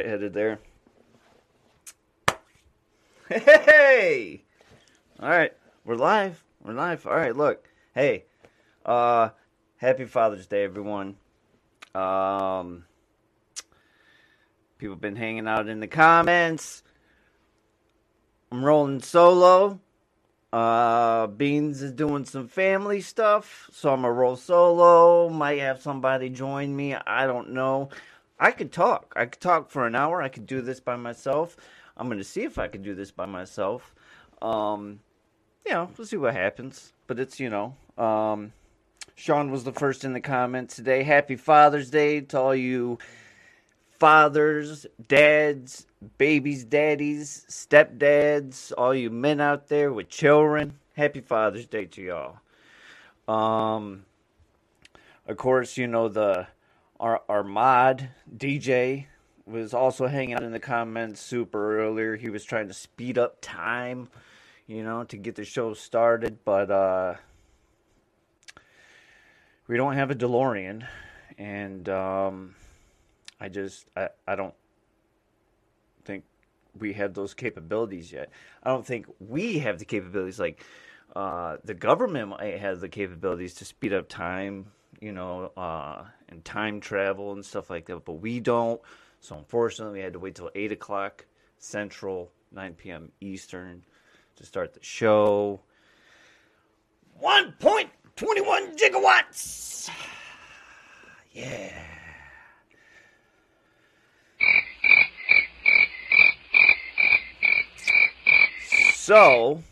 lightheaded there. Hey! All right, we're live. We're live. All right, look. Hey, uh, happy Father's Day, everyone. Um, people been hanging out in the comments. I'm rolling solo. Uh, Beanz is doing some family stuff, so I'm gonna roll solo. Might have somebody join me. I don't know. I could talk. I could talk for an hour. I could do this by myself. I'm gonna see if I can do this by myself. Um, you know, we'll see what happens. But it's you know, um, Sean was the first in the comments today. Happy Father's Day to all you fathers, dads, babies, daddies, stepdads, all you men out there with children. Happy Father's Day to y'all. Um, of course, you know the our our mod DJ was also hanging out in the comments super earlier. He was trying to speed up time, you know, to get the show started, but uh we don't have a DeLorean and um I just I, I don't think we have those capabilities yet. I don't think we have the capabilities like uh, the government might have the capabilities to speed up time, you know, uh, and time travel and stuff like that, but we don't. So unfortunately, we had to wait till eight o'clock Central, nine p.m. Eastern, to start the show. One point twenty-one gigawatts. Yeah. So,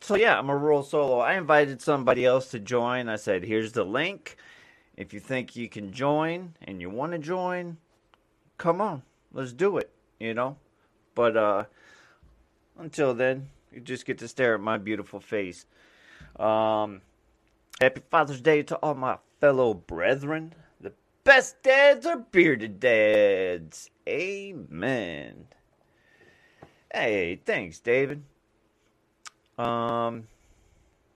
so yeah, I'm a roll solo. I invited somebody else to join. I said, "Here's the link. If you think you can join and you want to join, come on, let's do it." You know, but uh, until then, you just get to stare at my beautiful face. Um, happy Father's Day to all my fellow brethren. The best dads are bearded dads. Amen. Hey, thanks, David. Um,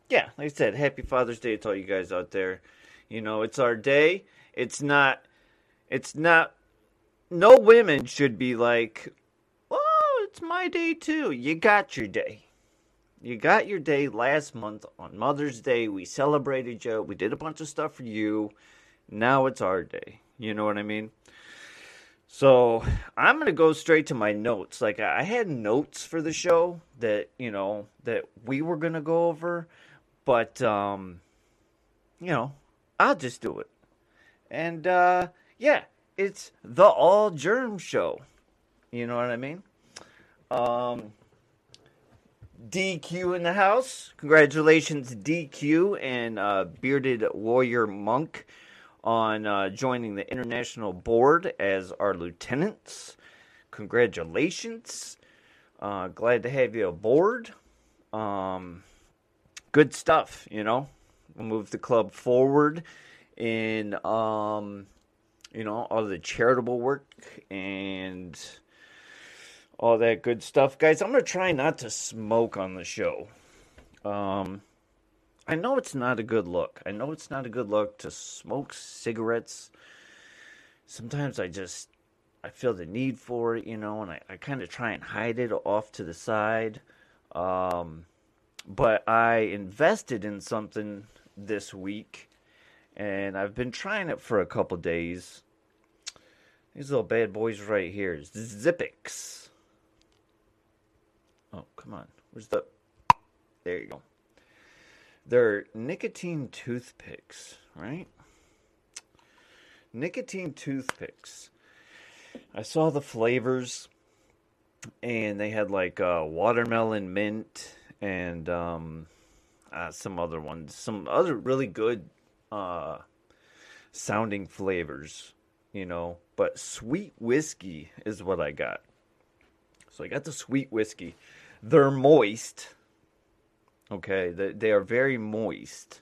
yeah, like I said, happy Father's Day to all you guys out there. You know, it's our day. It's not. It's not. No women should be like, oh, it's my day too. You got your day. You got your day last month on Mother's Day. We celebrated you. We did a bunch of stuff for you. Now it's our day. You know what I mean? So I'm gonna go straight to my notes. Like I had notes for the show that you know that we were gonna go over, but um, you know, I'll just do it. And uh, yeah, it's the All Germ Show. You know what I mean? Um, DQ in the house. Congratulations, DQ and uh, Bearded Warrior Monk on uh, joining the international board as our lieutenants. Congratulations. Uh, glad to have you aboard. Um, good stuff, you know. Move the club forward in, um, you know, all the charitable work and all that good stuff. Guys, I'm to try not to smoke on the show. Um, I know it's not a good look. I know it's not a good look to smoke cigarettes. Sometimes I just I feel the need for it, you know, and I, I kind of try and hide it off to the side. Um, but I invested in something this week, and I've been trying it for a couple days. These little bad boys right here, Zippix. Oh, come on. Where's the. There you go. They're nicotine toothpicks, right? Nicotine toothpicks. I saw the flavors, and they had like uh, watermelon mint and um, uh, some other ones, some other really good uh, sounding flavors, you know. But sweet whiskey is what I got. So I got the sweet whiskey. They're moist. Okay, they, they are very moist.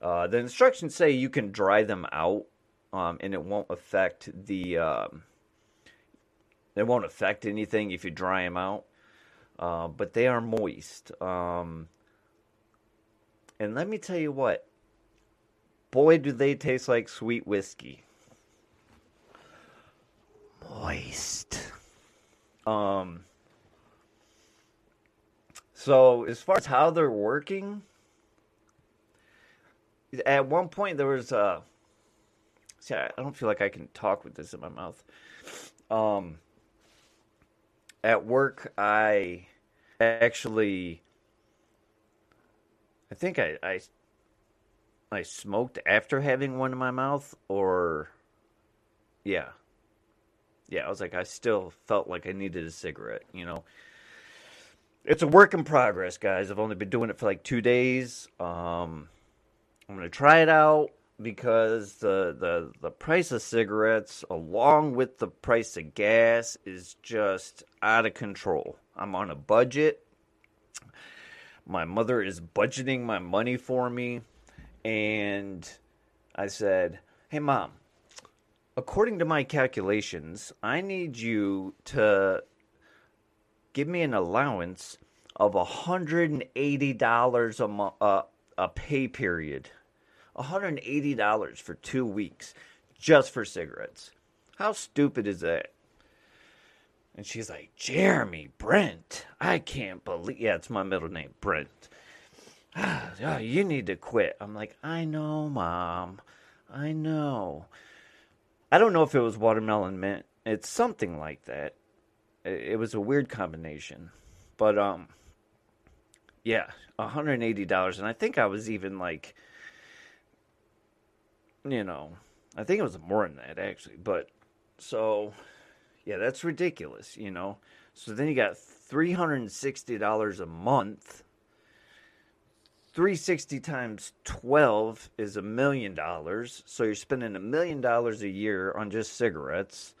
Uh, the instructions say you can dry them out, um, and it won't affect the. Um, it won't affect anything if you dry them out, uh, but they are moist. Um, and let me tell you what, boy, do they taste like sweet whiskey. moist. Um. So as far as how they're working, at one point there was uh see I don't feel like I can talk with this in my mouth. Um at work I actually I think I I I smoked after having one in my mouth or yeah. Yeah, I was like I still felt like I needed a cigarette, you know. It's a work in progress, guys. I've only been doing it for like 2 days. Um I'm gonna try it out because the the the price of cigarettes, along with the price of gas, is just out of control. I'm on a budget. My mother is budgeting my money for me, and I said, "Hey, mom." According to my calculations, I need you to give me an allowance of $180 a, mo- uh, a pay period $180 for two weeks just for cigarettes. How stupid is that? And she's like, Jeremy, Brent, I can't believe. Yeah, it's my middle name, Brent. oh, you need to quit. I'm like, I know, mom. I know. I don't know if it was watermelon mint. It's something like that. It was a weird combination. But, um, yeah, $180. And I think I was even like, you know, I think it was more than that actually. But so, yeah, that's ridiculous, you know. So then you got three hundred and sixty dollars a month. Three sixty times twelve is a million dollars. So you're spending a million dollars a year on just cigarettes.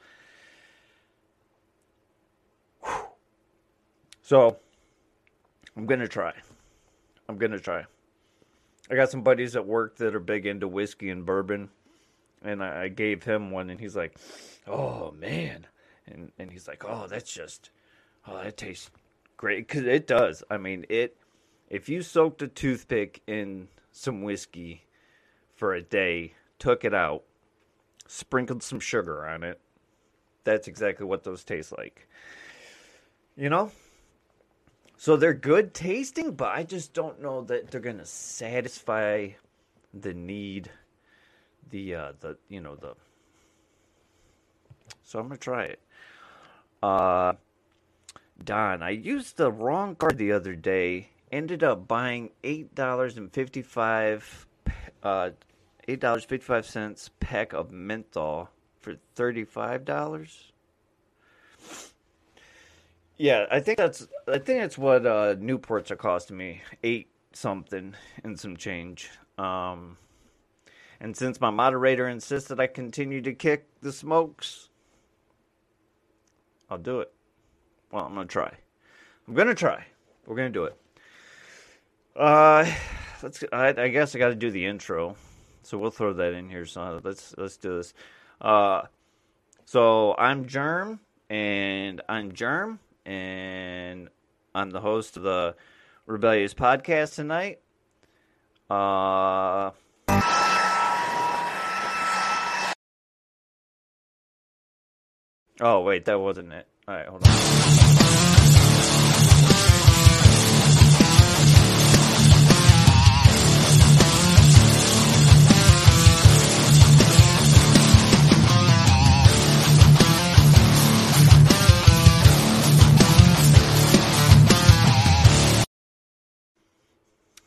So I'm gonna try. I'm gonna try. I got some buddies at work that are big into whiskey and bourbon, and I gave him one, and he's like, "Oh man," and and he's like, "Oh, that's just, oh, that tastes great," because it does. I mean, it. If you soaked a toothpick in some whiskey for a day, took it out, sprinkled some sugar on it, that's exactly what those taste like. You know? So they're good tasting, but I just don't know that they're gonna satisfy the need, the uh, the you know the. So I'm gonna try it. Uh, Don, I used the wrong card the other day. Ended up buying eight dollars and fifty five, uh, eight dollars fifty five cents pack of menthol for thirty five dollars. Yeah, I think that's I think that's what uh, Newports are costing me eight something and some change. Um, and since my moderator insisted I continue to kick the smokes, I'll do it. Well, I'm gonna try. I'm gonna try. We're gonna do it. Uh, let's. I, I guess I got to do the intro, so we'll throw that in here. So let's let's do this. Uh, so I'm Germ, and I'm Germ, and I'm the host of the Rebellious Podcast tonight. Uh, oh, wait, that wasn't it. All right, hold on.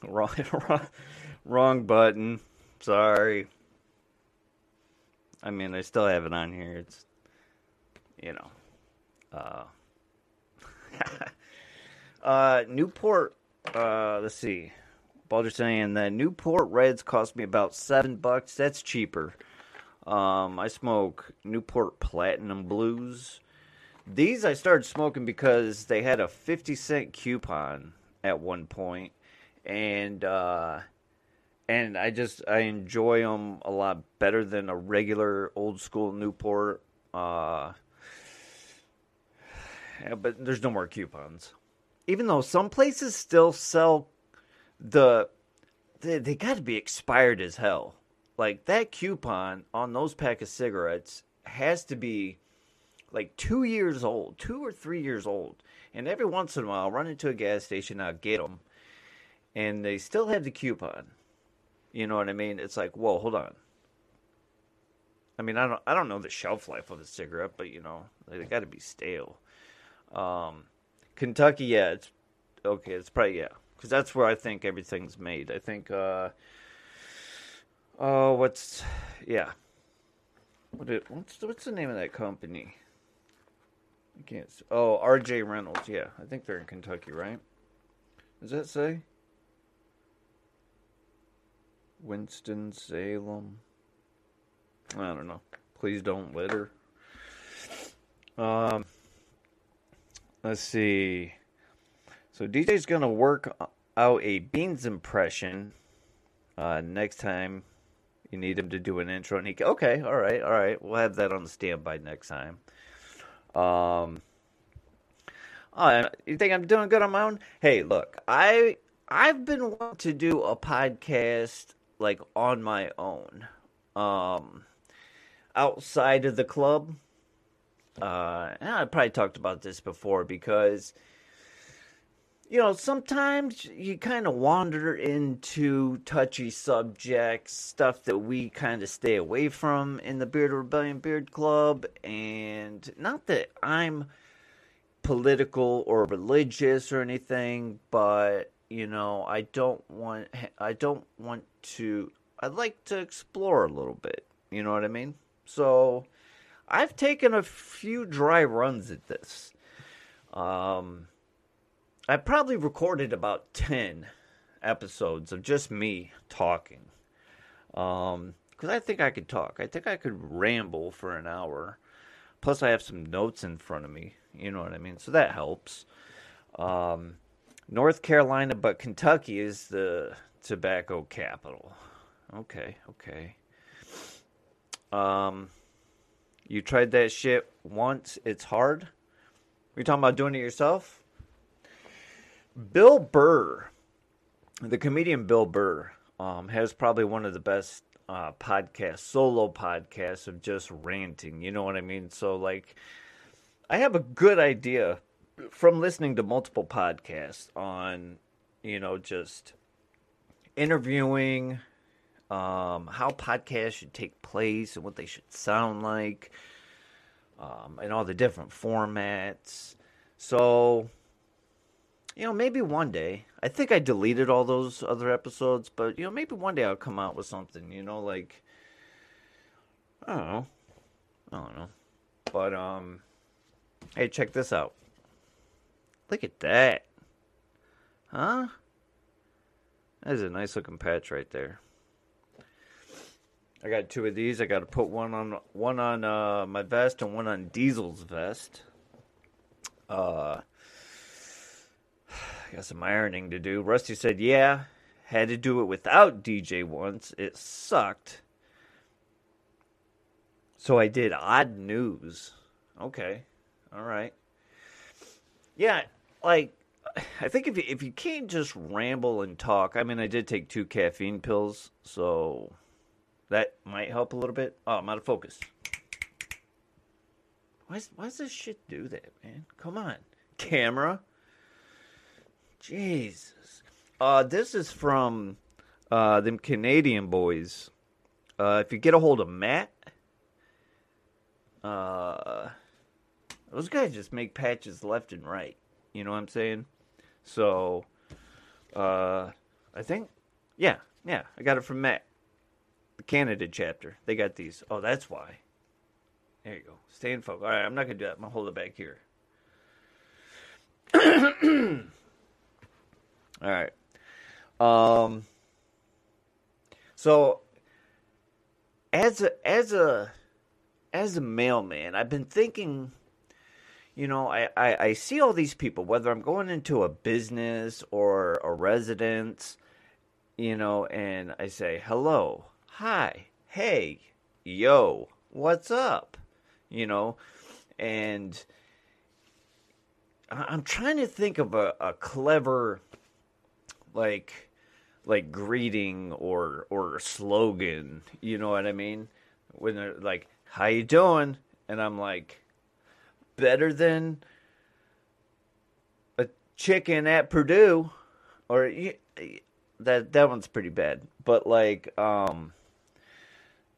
Wrong, wrong, button. Sorry. I mean, I still have it on here. It's, you know, uh, uh, Newport. Uh, let's see. Balder saying the Newport Reds cost me about seven bucks. That's cheaper. Um, I smoke Newport Platinum Blues. These I started smoking because they had a fifty cent coupon at one point, and uh, and I just I enjoy them a lot better than a regular old school Newport. Uh, but there's no more coupons. Even though some places still sell the they, they got to be expired as hell. Like that coupon on those pack of cigarettes has to be like two years old, two or three years old. And every once in a while, I'll run into a gas station, I'll get them, and they still have the coupon. You know what I mean? It's like, whoa, hold on. I mean, I don't, I don't know the shelf life of a cigarette, but you know, they got to be stale. Um, Kentucky, yeah, it's okay. It's probably yeah, because that's where I think everything's made. I think, uh, oh, what's, yeah, what it, what's what's the name of that company? I can't. Oh, R.J. Reynolds. Yeah, I think they're in Kentucky, right? Does that say? Winston Salem. I don't know. Please don't litter. Um, let's see. So DJ's gonna work out a Beanz impression uh, next time you need him to do an intro. And he, okay, all right, all right, we'll have that on standby next time. Um, oh, you think I'm doing good on my own? Hey, look, I I've been wanting to do a podcast like on my own, um, outside of the club. Uh, and I probably talked about this before because you know, sometimes you kind of wander into touchy subjects, stuff that we kind of stay away from in the Beard Rebellion Beard Club. And not that I'm political or religious or anything, but you know, I don't want, I don't want to, I'd like to explore a little bit. You know what I mean? So I've taken a few dry runs at this. Um, I probably recorded about 10 episodes of just me talking. Um, because I think I could talk. I think I could ramble for an hour. Plus, I have some notes in front of me. You know what I mean? So that helps. Um, North Carolina, but Kentucky is the tobacco capital. Okay, okay. Um, you tried that shit once. It's hard. Are you talking about doing it yourself? Bill Burr, the comedian Bill Burr, um, has probably one of the best uh, podcasts, solo podcasts of just ranting. You know what I mean? So, like, I have a good idea from listening to multiple podcasts on, you know, just interviewing, um, how podcasts should take place and what they should sound like, um, and all the different formats. So, you know, maybe one day. I think I deleted all those other episodes, but you know, maybe one day I'll come out with something. You know, like I don't know, I don't know. But um, hey, check this out. Look at that, huh? That is a nice looking patch right there. I got two of these. I got to put one on one on uh, my vest and one on Diesel's vest. Uh, got some ironing to do. Rusty said, Yeah, had to do it without DJ once. It sucked. So I did odd news. Okay. All right. Yeah, like I think if you, if you can't just ramble and talk, I mean, I did take two caffeine pills, so that might help a little bit. Oh, I'm out of focus. Why, why does this shit do that, man? Come on, camera. Jesus. Uh, this is from uh, them Canadian boys. Uh, if you get a hold of Matt, uh, those guys just make patches left and right. You know what I'm saying? So, uh, I think, yeah, yeah, I got it from Matt, the Canada chapter. They got these. Oh, that's why. There you go. Stay in focus. All right, I'm not gonna do that. I'm gonna hold it back here. All right. Um. So, as a as a as a mailman, I've been thinking. You know, I, I, I see all these people, whether I'm going into a business or a residence, you know, and I say, hello, hi, hey, yo, what's up? You know, and I'm trying to think of a, a clever like like greeting or or slogan. You know what I mean? When they're like, "How you doing?" and I'm like, better than a chicken at Perdue, or that that one's pretty bad. But like, um,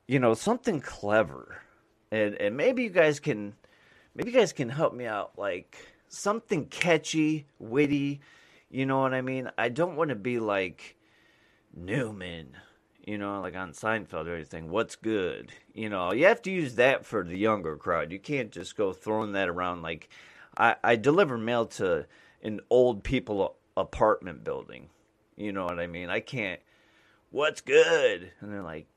you know, something clever, and and maybe you guys can, maybe you guys can help me out. Like something catchy, witty. You know what I mean? I don't want to be like Newman you know, like on Seinfeld or anything. What's good? You know, you have to use that for the younger crowd. You can't just go throwing that around like I, I deliver mail to an old people apartment building. You know what I mean? I can't. What's good? And they're like,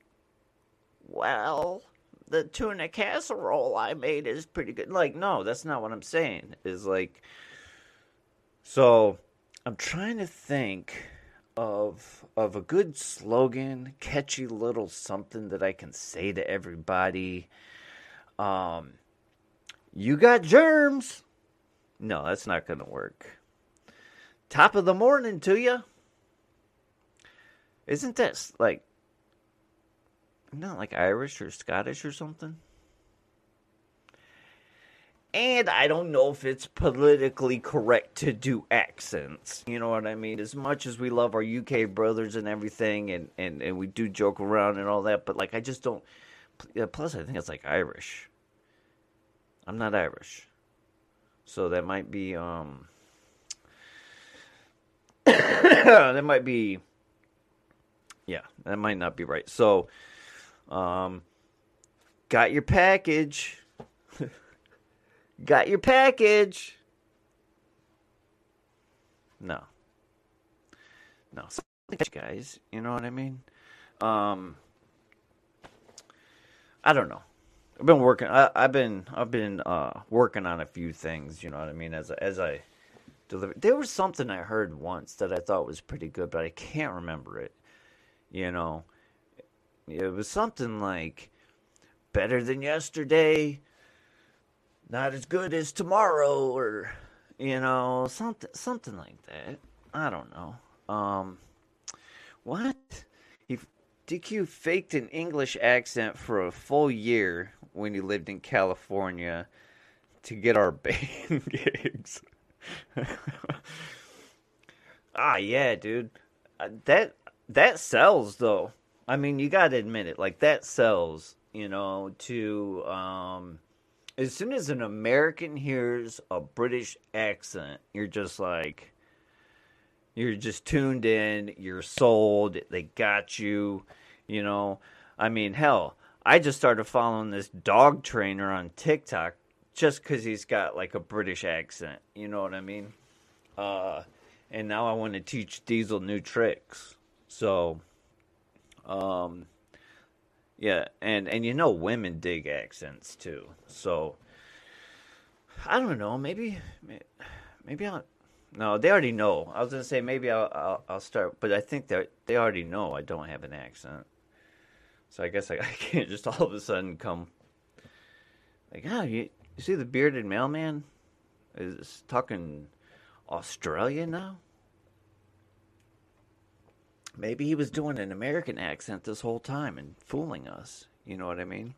well, the tuna casserole I made is pretty good. Like, no, that's not what I'm saying. Is like, so I'm trying to think of of a good slogan, catchy little something that I can say to everybody. Um, you got germs. No, that's not going to work. Top of the morning to you. Isn't that like not like Irish or Scottish or something? And I don't know if it's politically correct to do accents. You know what I mean? As much as we love our UK brothers and everything, and, and, and we do joke around and all that, but like I just don't. Plus, I think it's like Irish. I'm not Irish. So that might be. um That might be. Yeah, that might not be right. So, um, got your package Got your package. No. No. Guys, you know what I mean? Um I don't know. I've been working I, have been I've been uh working on a few things, you know what I mean, as as I deliver there was something I heard once that I thought was pretty good, but I can't remember it. You know. It was something like better than yesterday, not as good as tomorrow or you know something something like that. I don't know. Um what? He dq faked an english accent for a full year when he lived in california to get our band gigs. Ah yeah dude. Uh, that that sells though i mean you gotta admit it like that sells you know to um as soon as an American hears a British accent, you're just like, you're just tuned in, you're sold, they got you, you know. I mean, hell, I just started following this dog trainer on TikTok just because he's got like a British accent, you know what I mean? Uh, and now I want to teach Diesel new tricks. So, um, yeah, and and you know women dig accents too. So I don't know. Maybe maybe I'll. No, they already know. I was gonna say maybe I'll I'll, I'll start, but I think they they already know I don't have an accent. So I guess I, I can't just all of a sudden come like, oh, you, you see the bearded mailman is talking Australian now. Maybe he was doing an American accent this whole time and fooling us. You know what I mean?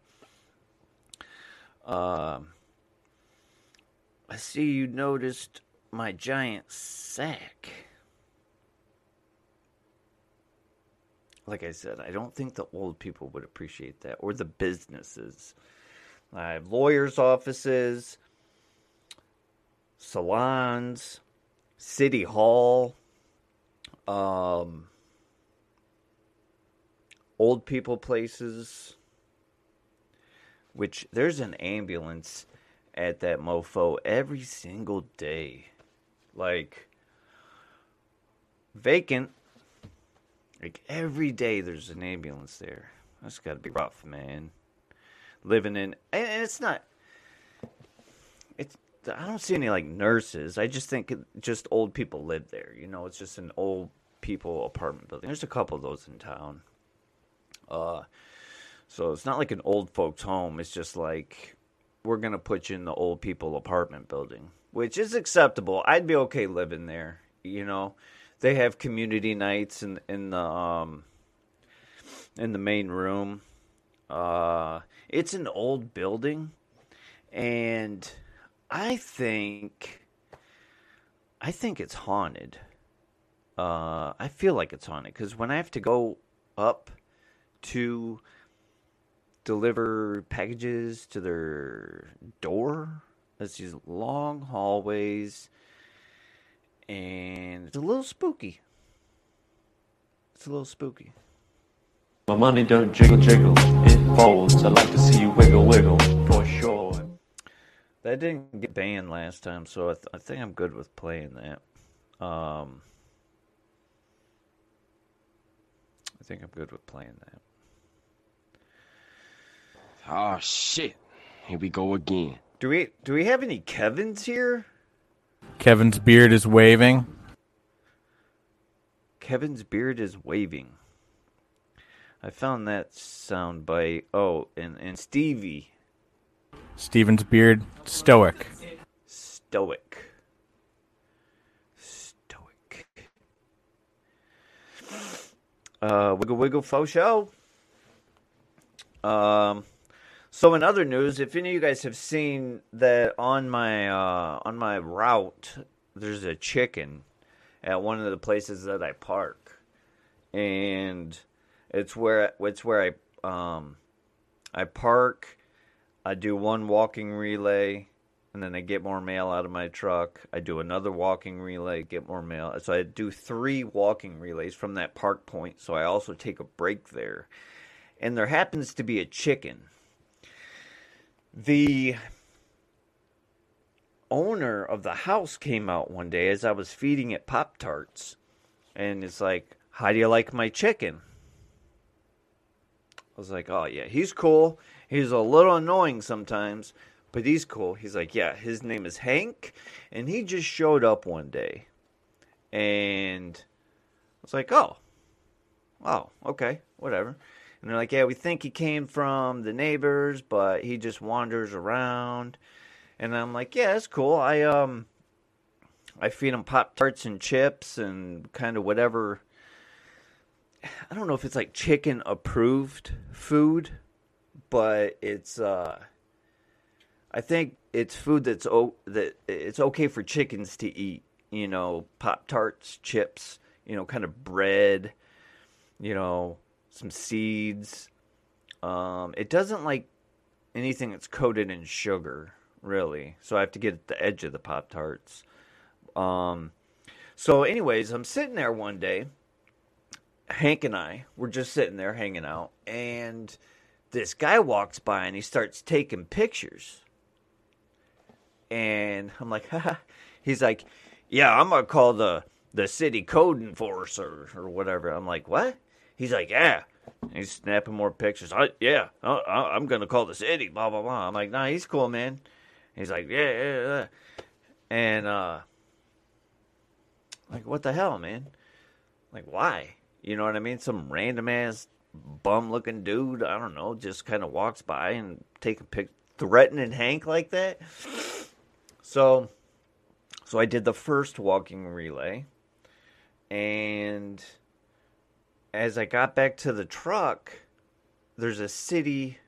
Uh, I see you noticed my giant sack. Like I said, I don't think the old people would appreciate that, or the businesses. I have lawyers' offices, salons, city hall, um, old people places, which there's an ambulance at that mofo every single day. Like, vacant. Like, every day there's an ambulance there. That's got to be rough, man. Living in. And it's not. It's. I don't see any, like, nurses. I just think just old people live there. You know, it's just an old people apartment building. There's a couple of those in town. Uh, so it's not like an old folks' home. It's just like we're gonna put you in the old people apartment building, which is acceptable. I'd be okay living there. You know, they have community nights in in the um in the main room. Uh, it's an old building, and I think I think it's haunted. Uh, I feel like it's haunted because when I have to go up to deliver packages to their door, it's these long hallways, and it's a little spooky. It's a little spooky. My money don't jiggle jiggle, it folds. I like to see you wiggle wiggle, for sure. That didn't get banned last time, so I, th- I think I'm good with playing that. Um, I think I'm good with playing that. Oh shit. Here we go again. Do we do we have any Kevins here? Kevin's beard is waving. Kevin's beard is waving. I found that sound by oh, and and Stevie Steven's beard stoic. stoic. Stoic. Uh, wiggle wiggle faux show. Um, so in other news, if any of you guys have seen that on my uh on my route, there's a chicken at one of the places that I park, and it's where it's where I um I park. I do one walking relay, and then I get more mail out of my truck. I do another walking relay, get more mail. So I do three walking relays from that park point. So I also take a break there. And there happens to be a chicken. The owner of the house came out one day as I was feeding it Pop Tarts. And it's like, How do you like my chicken? I was like, Oh, yeah, he's cool. He's a little annoying sometimes, but he's cool. He's like, Yeah, his name is Hank. And he just showed up one day. And I was like, Oh, oh, okay, whatever. And they're like, Yeah, we think he came from the neighbors, but he just wanders around. And I'm like, Yeah, that's cool. I, um, I feed him Pop Tarts and chips and kind of whatever. I don't know if it's like chicken approved food, but it's uh I think it's food that's o- that it's okay for chickens to eat, you know, Pop Tarts, chips, you know, kind of bread, you know, some seeds. Um it doesn't like anything that's coated in sugar, really. So I have to get at the edge of the Pop Tarts. Um so anyways, I'm sitting there one day Hank and I were just sitting there hanging out, and this guy walks by and he starts taking pictures. And I'm like, he's like, yeah, I'm gonna call the the city code enforcer or whatever. I'm like, what? He's like, yeah. And he's snapping more pictures. I, yeah, I, I'm gonna call the city. Blah blah blah. I'm like, nah, he's cool, man. He's like, yeah, yeah, yeah. And uh, like, what the hell, man? Like, why? You know what I mean? Some random ass bum looking dude, I don't know, just kind of walks by and take a pic, threatening Hank like that. So, so I did the first walking relay, and as I got back to the truck, there's a city,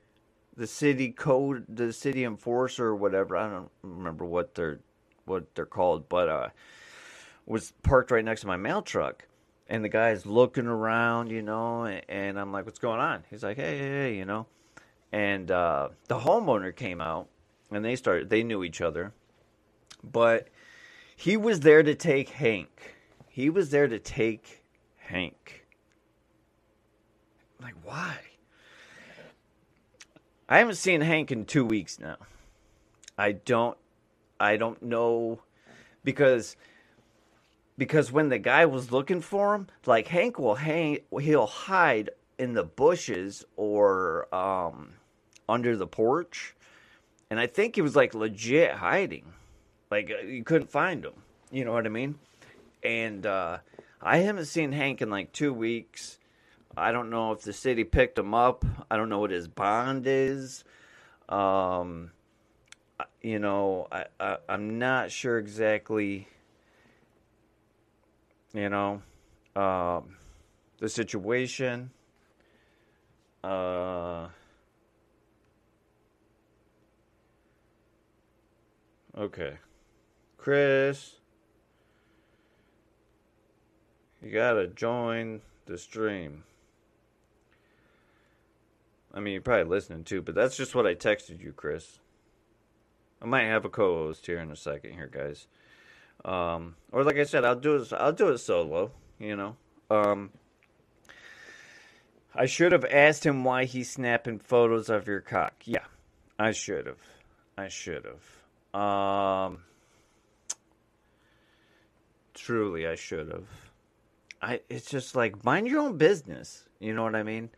the city code, the city enforcer or whatever. I don't remember what they're what they're called, but uh, was parked right next to my mail truck and the guy's looking around, you know, and I'm like, "What's going on?" He's like, "Hey, hey, hey," you know, and uh, the homeowner came out, and they started. They knew each other, but he was there to take Hank. He was there to take Hank. Like, why? I haven't seen Hank in two weeks now. I don't. I don't know because because when the guy was looking for him, like Hank will hang, he'll hide in the bushes or um, under the porch, and I think he was like legit hiding, like uh, you couldn't find him. You know what I mean? And uh, I haven't seen Hank in like two weeks. I don't know if the city picked him up. I don't know what his bond is. Um, you know, I, I I'm not sure exactly you know, um, the situation. Uh, Okay. Chris. You gotta join the stream. I mean, you're probably listening too, but that's just what I texted you, Chris. I might have a co-host here in a second, here, guys. Um, or like I said, I'll do it. I'll do it solo. You know. Um, I should have asked him why he's snapping photos of your cock. Yeah, I should have. I should have. Um, truly, I should have. I. It's just like mind your own business. You know what I mean?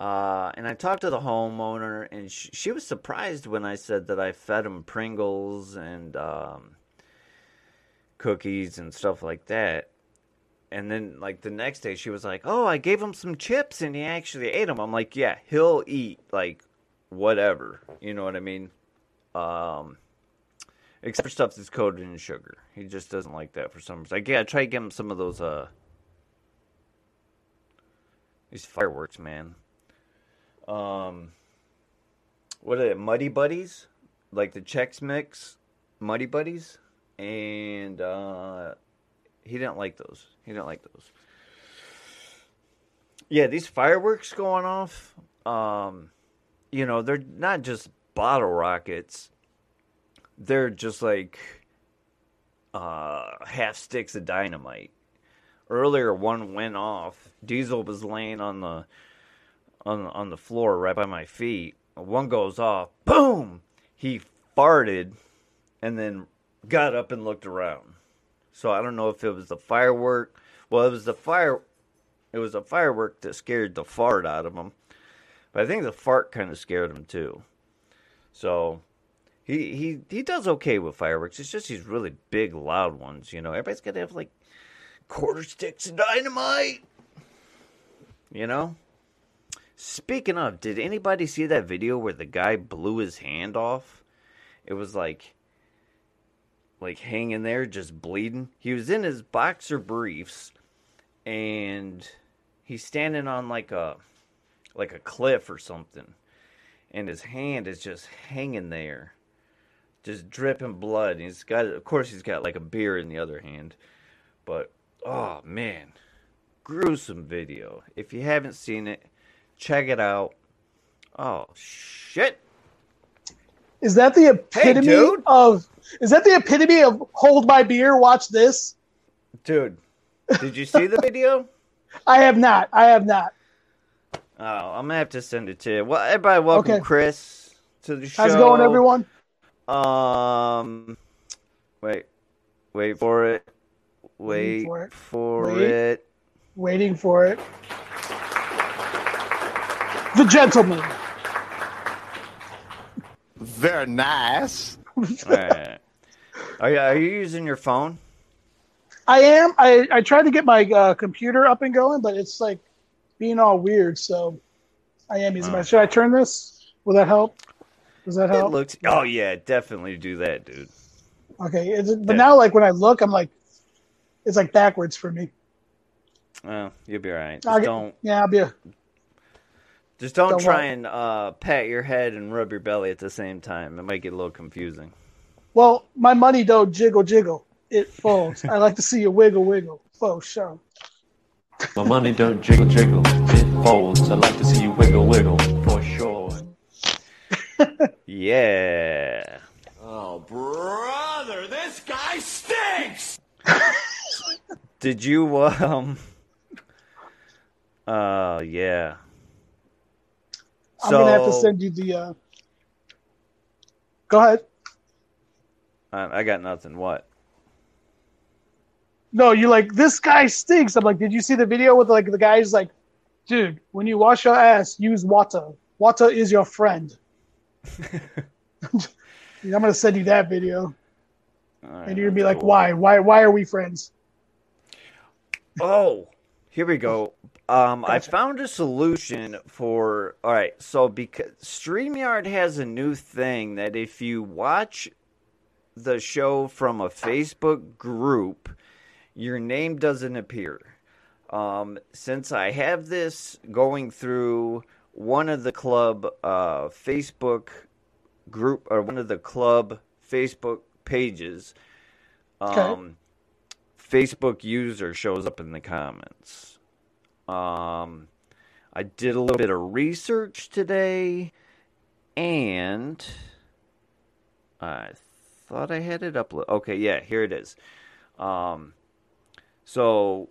Uh, and I talked to the homeowner, and she, she was surprised when I said that I fed him Pringles and um, cookies and stuff like that. And then, like the next day, she was like, "Oh, I gave him some chips, and he actually ate them." I'm like, "Yeah, he'll eat like whatever." You know what I mean? Um, except for stuff that's coated in sugar. He just doesn't like that for some reason. Like, yeah, I try to give him some of those uh these fireworks, man. Um, what are they? Muddy Buddies, like the Chex Mix, Muddy Buddies, and uh, he didn't like those. He didn't like those. Yeah, these fireworks going off. Um, you know, they're not just bottle rockets. They're just like uh, half sticks of dynamite. Earlier, one went off. Diesel was laying on the on on the floor right by my feet. One goes off. Boom! He farted, and then got up and looked around. So I don't know if it was the firework. Well, it was the fire. It was a firework that scared the fart out of him. But I think the fart kind of scared him too. So he he he does okay with fireworks. It's just these really big, loud ones. You know, everybody's got to have like quarter sticks of dynamite. You know. Speaking of, did anybody see that video where the guy blew his hand off? It was like like hanging there just bleeding. He was in his boxer briefs and he's standing on like a like a cliff or something. And his hand is just hanging there. Just dripping blood. And he's got of course he's got like a beer in the other hand. But oh man. Gruesome video. If you haven't seen it, check it out. Oh shit. Is that the epitome dude. of? Is that the epitome of hold my beer, watch this? Dude, did you see the video? I have not. I have not. Oh, I'm gonna have to send it to you. Well, everybody, welcome Okay. Chris to the show. How's it going, everyone? Um, wait, wait for it. Wait Waiting for it. for it. Waiting for it. The gentleman. Very nice. All right. Are you, are you using your phone? I am. I, I tried to get my uh, computer up and going, but it's like being all weird. So I am using my. Should I turn this? Will that help? Does that help? It help? looks. Oh yeah, definitely do that, dude. Okay. Is it, but now, like when I look, I'm like, it's like backwards for me. Well, you'll be all right. I'll Just get- don't. Yeah, I'll be. A, Just don't, Don't try worry. and uh, pat your head and rub your belly at the same time. It might get a little confusing. well, my money don't jiggle jiggle. It falls. I like to see you wiggle wiggle. Faux show. My money don't jiggle jiggle, it folds. I like to see you wiggle wiggle, for sure. Yeah. Oh, brother, this guy stinks. Did you um? Uh, yeah. I'm gonna have to send you the. Uh... Go ahead. I, I got nothing. What? No, you're like this guy stinks. I'm like, did you see the video with like the guy's like, dude, when you wash your ass, use water. Water is your friend. I'm gonna send you that video, right, and you're gonna be like, cool. why, why, why are we friends? Oh, here we go. Um, I found a solution for. All right, so because Streamyard has a new thing that if you watch the show from a Facebook group, your name doesn't appear. Um, since I have this going through one of the club uh, Facebook group or one of the club Facebook pages, Okay. um, Facebook user shows up in the comments. Um, I did a little bit of research today, and I thought I had it uploaded. Okay, yeah, here it is. Um, so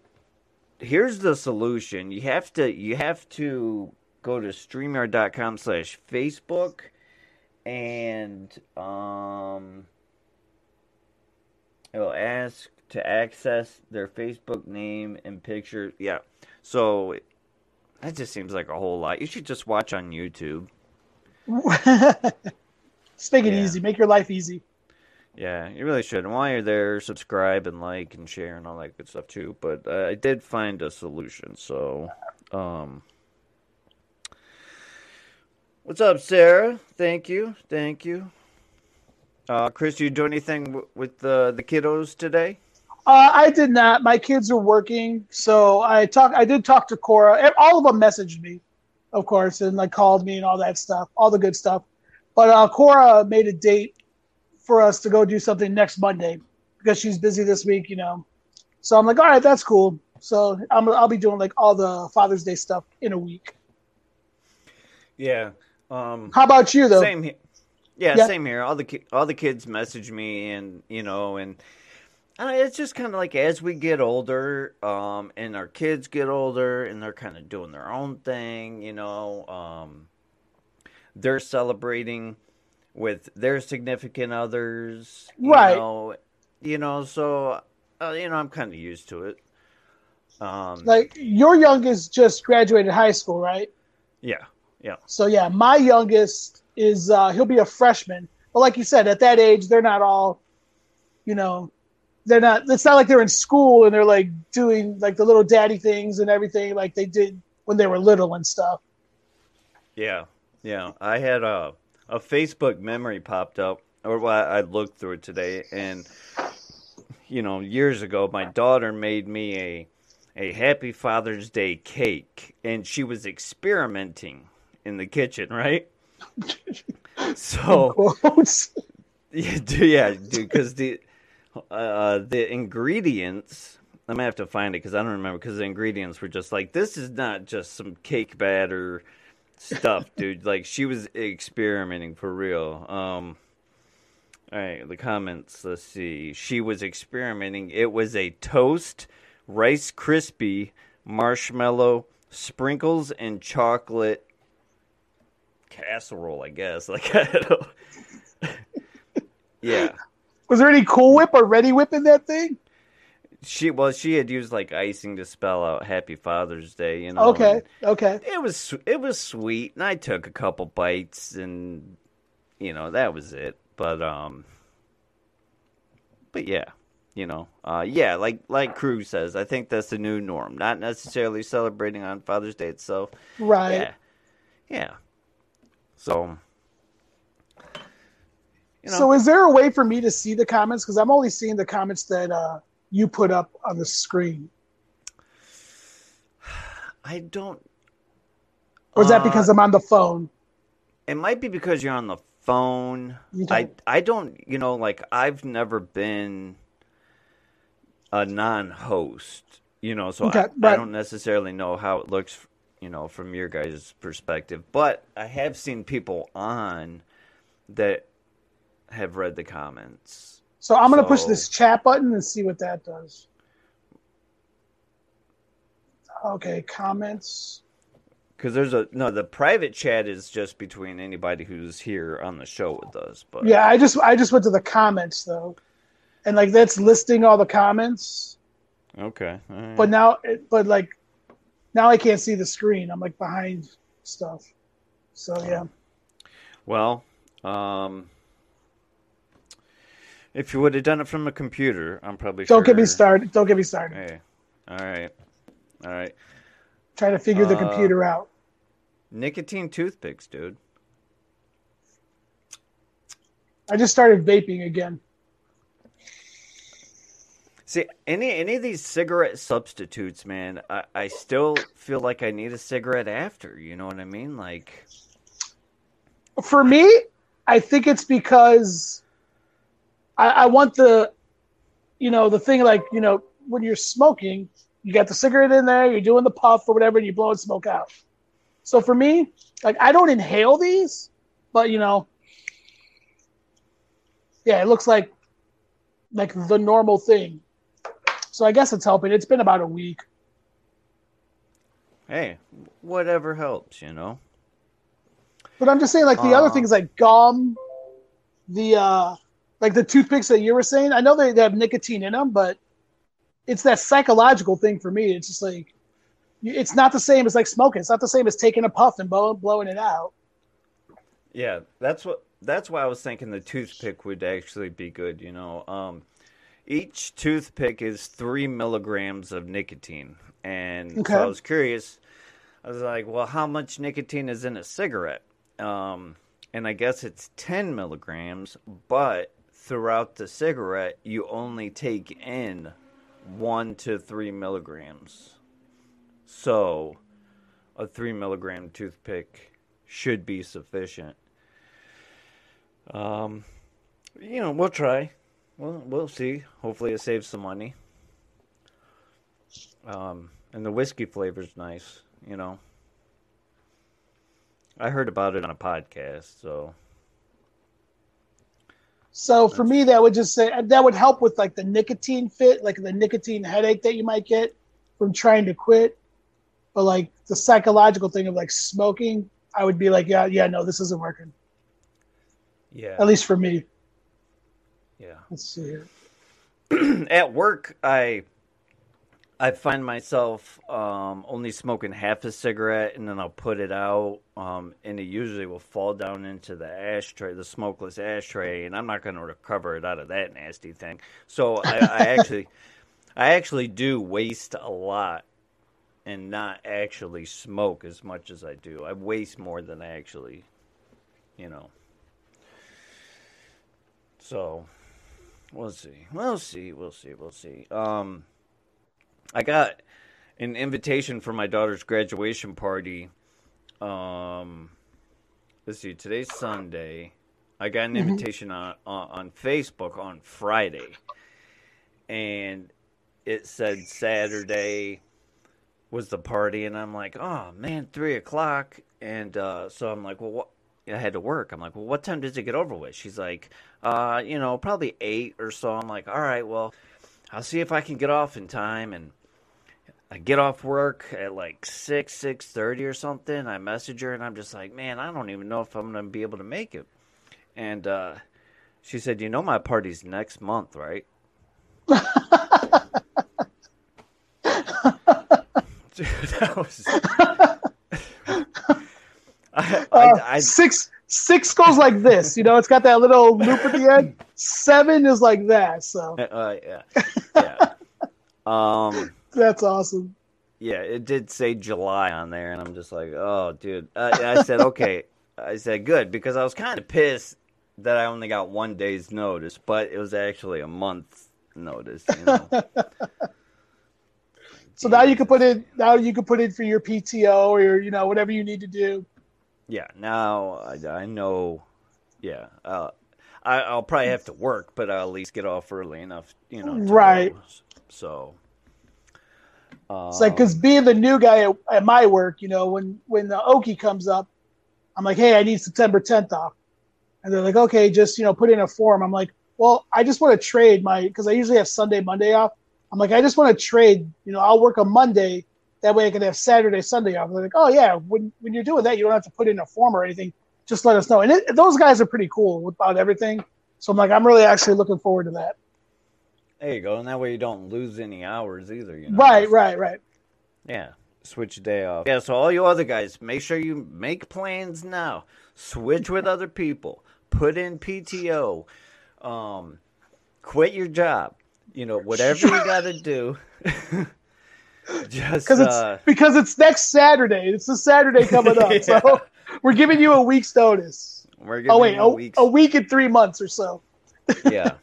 here's the solution. You have to you have to go to streamyard.com slash Facebook and um it'll ask to access their Facebook name and picture. Yeah. So that just seems like a whole lot. You should just watch on YouTube. Just make it Yeah. easy. Make your life easy. Yeah, you really should. And while you're there, subscribe and like and share and all that good stuff too. But uh, I did find a solution. So, um, what's up, Sarah? Thank you, thank you. Uh, Chris, you do anything w- with the the kiddos today? Uh, I did not. My kids are working, so I talk. I did talk to Cora. All of them messaged me, of course, and like called me and all that stuff, all the good stuff. But uh, Cora made a date for us to go do something next Monday because she's busy this week, you know. So I'm like, all right, that's cool. So I'm, I'll be doing like all the Father's Day stuff in a week. Yeah. Um, How about you though? Same here. Yeah, Yeah. same here. All the all the kids message me, and you know, and uh, it's just kind of like as we get older, um, and our kids get older, and they're kind of doing their own thing. You know, um, they're celebrating with their significant others. You Right. Know, you know, so uh, you know, I'm kind of used to it. Um, Like your youngest just graduated high school, right? yeah, yeah, So yeah, my youngest is uh, he'll be a freshman. But like you said, at that age, they're not all, you know, they're not. It's not like they're in school and they're like doing like the little daddy things and everything like they did when they were little and stuff. Yeah, yeah. I had a a Facebook memory popped up, or well, I looked through it today, and you know, years ago, my daughter made me a a Happy Father's Day cake, and she was experimenting in the kitchen, right? So yeah, dude, yeah, dude, because the uh, the ingredients. I'm gonna have to find it because I don't remember. Because the ingredients were just like this is not just some cake batter stuff, dude. Like she was experimenting for real. Um, all right, the comments. Let's see. She was experimenting. It was a toast, Rice crispy, marshmallow, sprinkles, and chocolate casserole. I guess. Like I don't. yeah. Was there any Cool Whip or Reddi-wip in that thing? She well, she had used like icing to spell out Happy Father's Day. You know. Okay, and okay. It was it was sweet, and I took a couple bites, and you know that was it. But um, but yeah, you know, uh, yeah, like like Cruz says, I think that's the new norm. Not necessarily celebrating on Father's Day itself. Right. Yeah, yeah. So. You know, So is there a way for me to see the comments? Because I'm only seeing the comments that uh, you put up on the screen. I don't Or is that Uh, because I'm on the phone? It might be because you're on the phone. I I don't you know like I've never been a non-host, you know, so Okay, I, I don't necessarily know how it looks, you know, from your guys' perspective. But I have seen people on that have read the comments. So I'm going to push this chat button and see what that does. Okay, comments. Because there's a no, the private chat is just between anybody who's here on the show with us. But Yeah, I just I just went to the comments though, and like that's listing all the comments. okay, right. But now, but like now I can't see the screen. I'm like behind stuff. So yeah, Well, um, if you would have done it from a computer, I'm probably don't get me started. Don't get me started. Hey, all right, all right. Trying to figure the Uh, computer out. Nicotine toothpicks, dude. I just started vaping again. See, any any of these cigarette substitutes, man, I, I still feel like I need a cigarette after. You know what I mean? Like, For me, I think it's because I, I want the, you know, the thing like you know when you're smoking, you got the cigarette in there, you're doing the puff or whatever, and you blow and smoke out. So for me, like I don't inhale these, but you know, yeah, it looks like like the normal thing. So I guess it's helping. It's been about a week. Hey, whatever helps, you know. But I'm just saying, like the other Uh. things like gum, the uh like the toothpicks that you were saying. I know they, they have nicotine in them, but it's that psychological thing for me. It's just like it's not the same as like smoking. It's not the same as taking a puff and blow, blowing it out. Yeah, that's what that's why I was thinking the toothpick would actually be good, you know. Um each toothpick is three milligrams of nicotine. And Okay. so I was curious. I was like, well, how much nicotine is in a cigarette? Um, and I guess it's 10 milligrams, but throughout the cigarette, you only take in one to three milligrams. So a three milligram toothpick should be sufficient. Um, you know, we'll try. We'll we'll see. Hopefully, it saves some money. Um, and the whiskey flavor's nice. You know, I heard about it on a podcast, so So for me, that would just say uh, that would help with like the nicotine fit, like the nicotine headache that you might get from trying to quit. But like the psychological thing of like smoking, I would be like, yeah, yeah, no, this isn't working. yeah, At least for me. yeah. Let's see here. at work i i find myself um, only smoking half a cigarette and then i'll put it out um, and it usually will fall down into the ashtray the smokeless ashtray and i'm not going to recover it out of that nasty thing so i, I actually i actually do waste a lot and not actually smoke as much as i do i waste more than i actually you know so We'll see. We'll see. We'll see. We'll see. Um, I got an invitation for my daughter's graduation party. Um, let's see. Today's Sunday. I got an invitation on, on on Facebook on Friday, and it said Saturday was the party, and I'm like, oh man, three o'clock, and uh, so I'm like, well, what? I had to work. I'm like, well, what time does it get over with? She's like, uh, you know, probably eight or so. I'm like, all right, well, I'll see if I can get off in time. And I get off work at like six, six thirty or something. I message her, and I'm just like, man, I don't even know if I'm gonna be able to make it. And uh, she said, you know, my party's next month, right? Dude, that was. I, I, Uh, I, six six goes like this. You know, it's got that little loop at the end. Seven is like that. So uh, yeah, yeah. Um, that's awesome. yeah, it did say July on there, and I'm just like, oh, dude. Uh, I said, okay. I said, good, because I was kind of pissed that I only got one day's notice, but it was actually a month's notice. You know? So now you can put in now you can put in for your PTO or your, you know whatever you need to do. yeah. Now I, I know. Yeah. Uh, I, I'll probably have to work, but I'll at least get off early enough, you know. Right. go. So. Um, It's like because being the new guy at, at my work, you know, when when the Okie comes up, I'm like, hey, I need September 10th off, and they're like, okay, just you know, put in a form. I'm like, well, I just want to trade my because I usually have Sunday, Monday off. I'm like, I just want to trade. You know, I'll work a Monday. That way, I can have Saturday, Sunday off. They're like, oh yeah, when when you're doing that, you don't have to put in a form or anything. Just let us know. And it, those guys are pretty cool about everything. So I'm like, I'm really actually looking forward to that. There you go, and that way you don't lose any hours either. You know? Right, right, right. Yeah, switch day off. Yeah, so all you other guys, make sure you make plans now. Switch with other people. Put in PTO. Um, quit your job. You know, whatever you got to do. Just because it's uh, because it's next Saturday. It's the Saturday coming up, Yeah. so we're giving you a week's notice. we're giving Oh wait, a, a week and three months or so. yeah.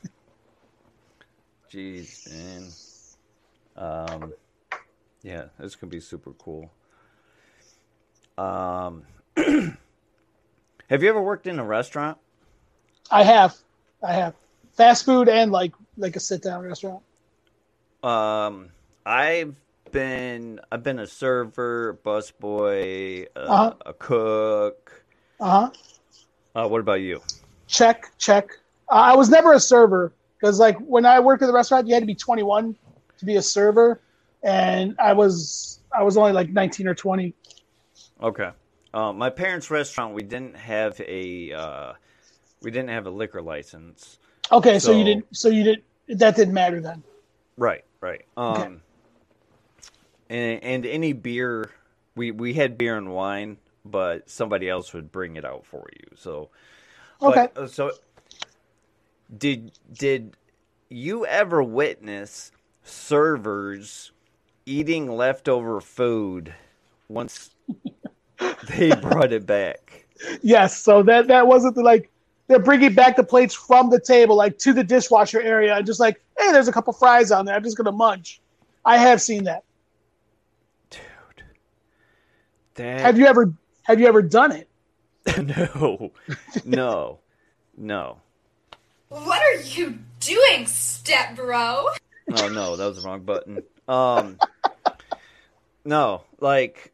Jeez, man. Um, yeah, this could be super cool. Um, have you ever worked in a restaurant? I have, I have. Fast food and like like a sit down restaurant. Um, I've been I've been a server, busboy, uh, Uh-huh. a cook. Uh huh. Uh, what about you? Check, check. Uh, I was never a server because, like, when I worked at the restaurant, you had to be 21 to be a server, and I was I was only like 19 or 20. Okay. Uh, my parents' restaurant, we didn't have a uh, we didn't have a liquor license. Okay, so, you didn't. So you didn't. That didn't matter then. Right, right. Um, and, and any beer, we we had beer and wine, but somebody else would bring it out for you. So, Okay. uh, so did did you ever witness servers eating leftover food once they brought it back? Yes. So that that wasn't the like they're bringing back the plates from the table like to the dishwasher area and just like hey, there's a couple fries on there. I'm just gonna munch. I have seen that. Dude, that Have you ever have you ever done it? no, no, no. What are you doing, step bro? Oh no, that was the wrong button. Um, no, like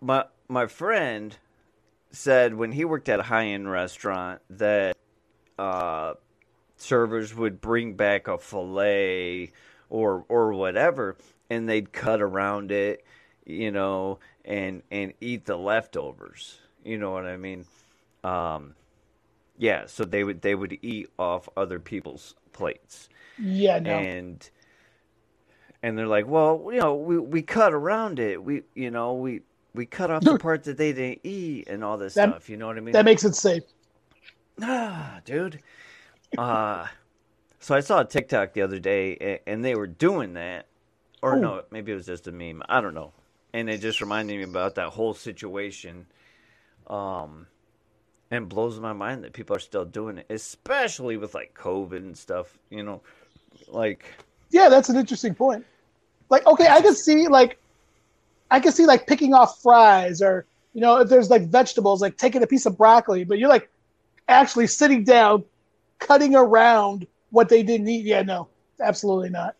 my my friend said when he worked at a high end restaurant that uh, servers would bring back a fillet or or whatever, and they'd cut around it, you know, and and eat the leftovers. You know what I mean? Um, yeah, so they would they would eat off other people's plates Yeah, no. and and they're like, well, you know, we we cut around it. We you know we we cut off the part that they didn't eat and all this That- stuff. You know what I mean? that makes it safe. ah, dude. Uh so I saw a TikTok the other day, and they were doing that, or Oh. no, maybe it was just a meme. I don't know. And it just reminded me about that whole situation. Um, and blows my mind that people are still doing it, especially with like COVID and stuff. You know, like Yeah, that's an interesting point. Like, okay, I can see like, I can see like picking off fries or you know if there's like vegetables, like taking a piece of broccoli, but you're like actually sitting down, cutting around what they didn't eat. Yeah, no, absolutely not.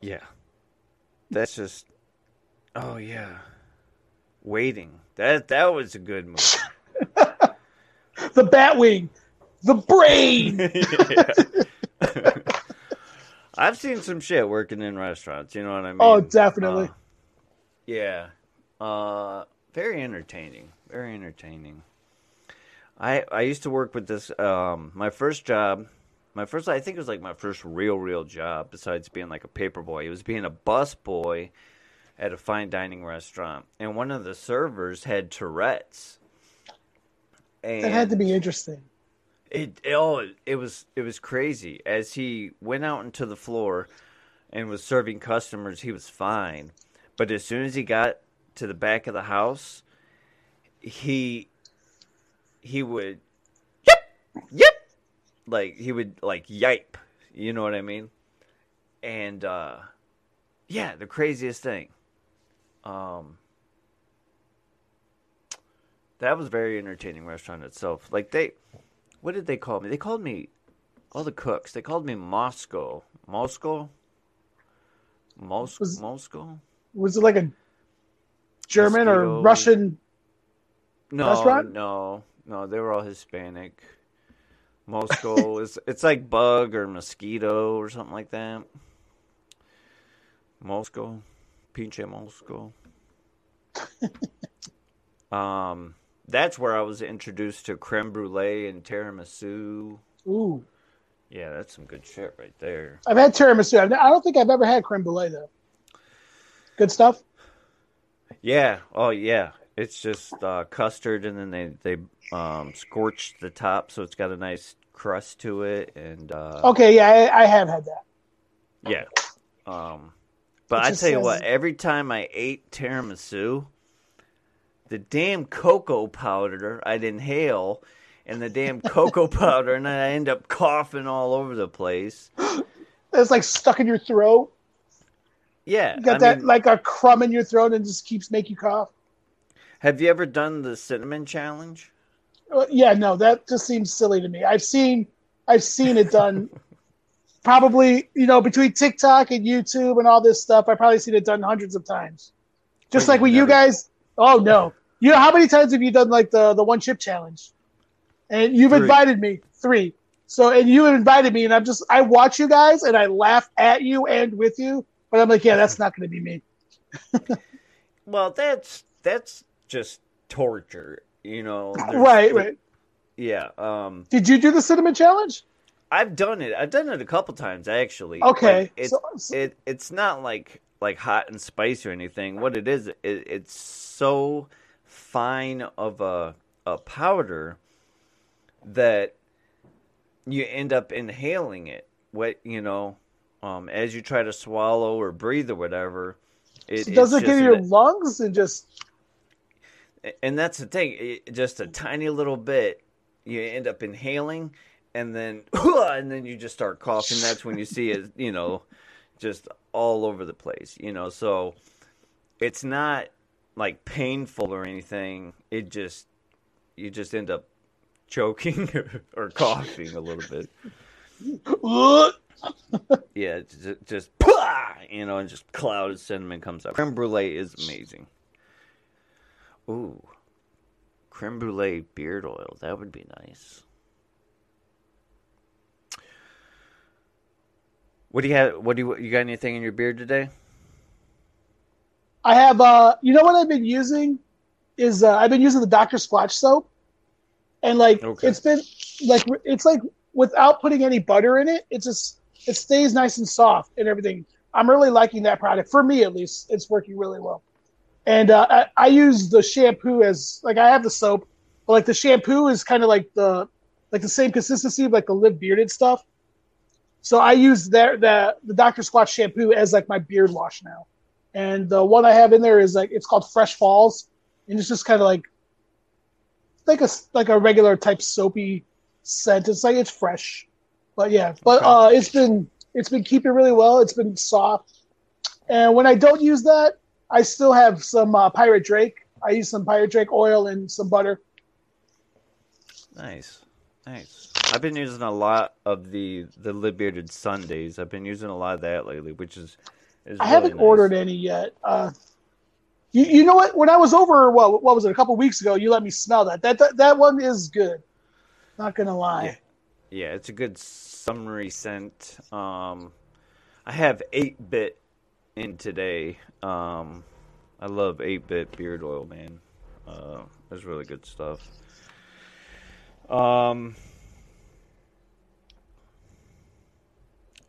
Yeah. That's just Oh yeah. Waiting. That that was a good movie. The bat wing, the brain. I've seen some shit working in restaurants, you know what I mean? Oh, definitely. Uh, yeah. Uh very entertaining. Very entertaining. I I used to work with this um my first job my first I think it was like my first real real job besides being like a paper boy. It was being a bus boy at a fine dining restaurant. And one of the servers had Tourette's. And That had to be interesting. it oh it was it was crazy. As he went out into the floor and was serving customers, he was fine. But as soon as he got to the back of the house, he he would yep yep like he would like yipe. You know what I mean? And uh yeah, the craziest thing. Um that was a very entertaining restaurant itself. Like they what did they call me? They called me all the cooks. They called me Moscow. Moscow? Mos- Was- Moscow? Was it like a German or. Russian? No, Restaurant? no, no. They were all Hispanic. Moscow is it's like bug or mosquito or something like that. Moscow, pinche Moscow. um, that's where I was introduced to creme brulee and tiramisu. Ooh, Yeah, that's some good shit right there. I've had tiramisu. I've- I don't think I've ever had creme brulee though. Good stuff. Yeah. Oh, yeah. It's just uh, custard, and then they they um, scorch the top, so it's got a nice crust to it, and uh, Okay, yeah, I, I have had that. yeah. Um, but I tell you what, every time I ate tiramisu, the damn cocoa powder I'd inhale, and the damn cocoa powder, and I end up coughing all over the place. It's like stuck in your throat. Yeah. You got I that mean, like a crumb in your throat and just keeps make you cough. have you ever done the cinnamon challenge? Uh, Yeah, no, that just seems silly to me. I've seen I've seen it done. probably, you know, between TikTok and YouTube and all this stuff, I've probably seen it done hundreds of times. Just Wait, like when you've you guys. Oh no! You know how many times have you done like the the one chip challenge? And you've Three. invited me three. So and you invited me, and I'm just I watch you guys and I laugh at you and with you, but I'm like, yeah, that's not going to be me. Well, that's that's just torture, you know. There's- Right, right. Yeah. Um, Did you do the cinnamon challenge? I've done it. I've done it a couple times actually. Okay, Like, it's so- so- it it's not like like hot and spicy or anything. What it is, it, it's so fine of a a powder that you end up inhaling it. What you know, um, as you try to swallow or breathe or whatever. It, Does it's it get your lungs and just? and that's the thing it, just a tiny little bit you end up inhaling and then and then you just start coughing. That's when you see it you know just all over the place you know? So it's not like painful or anything. It just you just end up choking or coughing a little bit. Yeah just, just you know and just cloud of cinnamon comes up. creme brulee is amazing. Ooh, creme brulee beard oil. That would be nice. What do you have? What do you you got? Anything in your beard today? I have. uh You know what I've been using is uh, I've been using the Dr. Squatch soap, and like Okay. it's been like it's like without putting any butter in it, it just it stays nice and soft and everything. I'm really liking that product for me at least. It's working really well. And uh, I, I use the shampoo as like I have the soap, but like the shampoo is kind of like the like the same consistency of like the live bearded stuff. So I use that the the Dr. Squatch shampoo as like my beard wash now. And the one I have in there is like it's called Fresh Falls, and it's just kind of like like a like a regular type soapy scent. It's like it's fresh, but yeah. But Okay. uh, it's been it's been keeping really well. It's been soft, and when I don't use that, I still have some uh, Pirate Drake. I use some Pirate Drake oil and some butter. Nice, nice. I've been using a lot of the the Live Bearded Sundays. I've been using a lot of that lately, which is is I really haven't nice. ordered any yet. Uh, you, you know what? When I was over, what what was it? A couple weeks ago, you let me smell that. That that, that one is good. Not gonna lie. Yeah, it's a good summery scent. Um, I have eight bit in today. Um, I love eight bit beard oil, man. Uh, it's really good stuff. Um,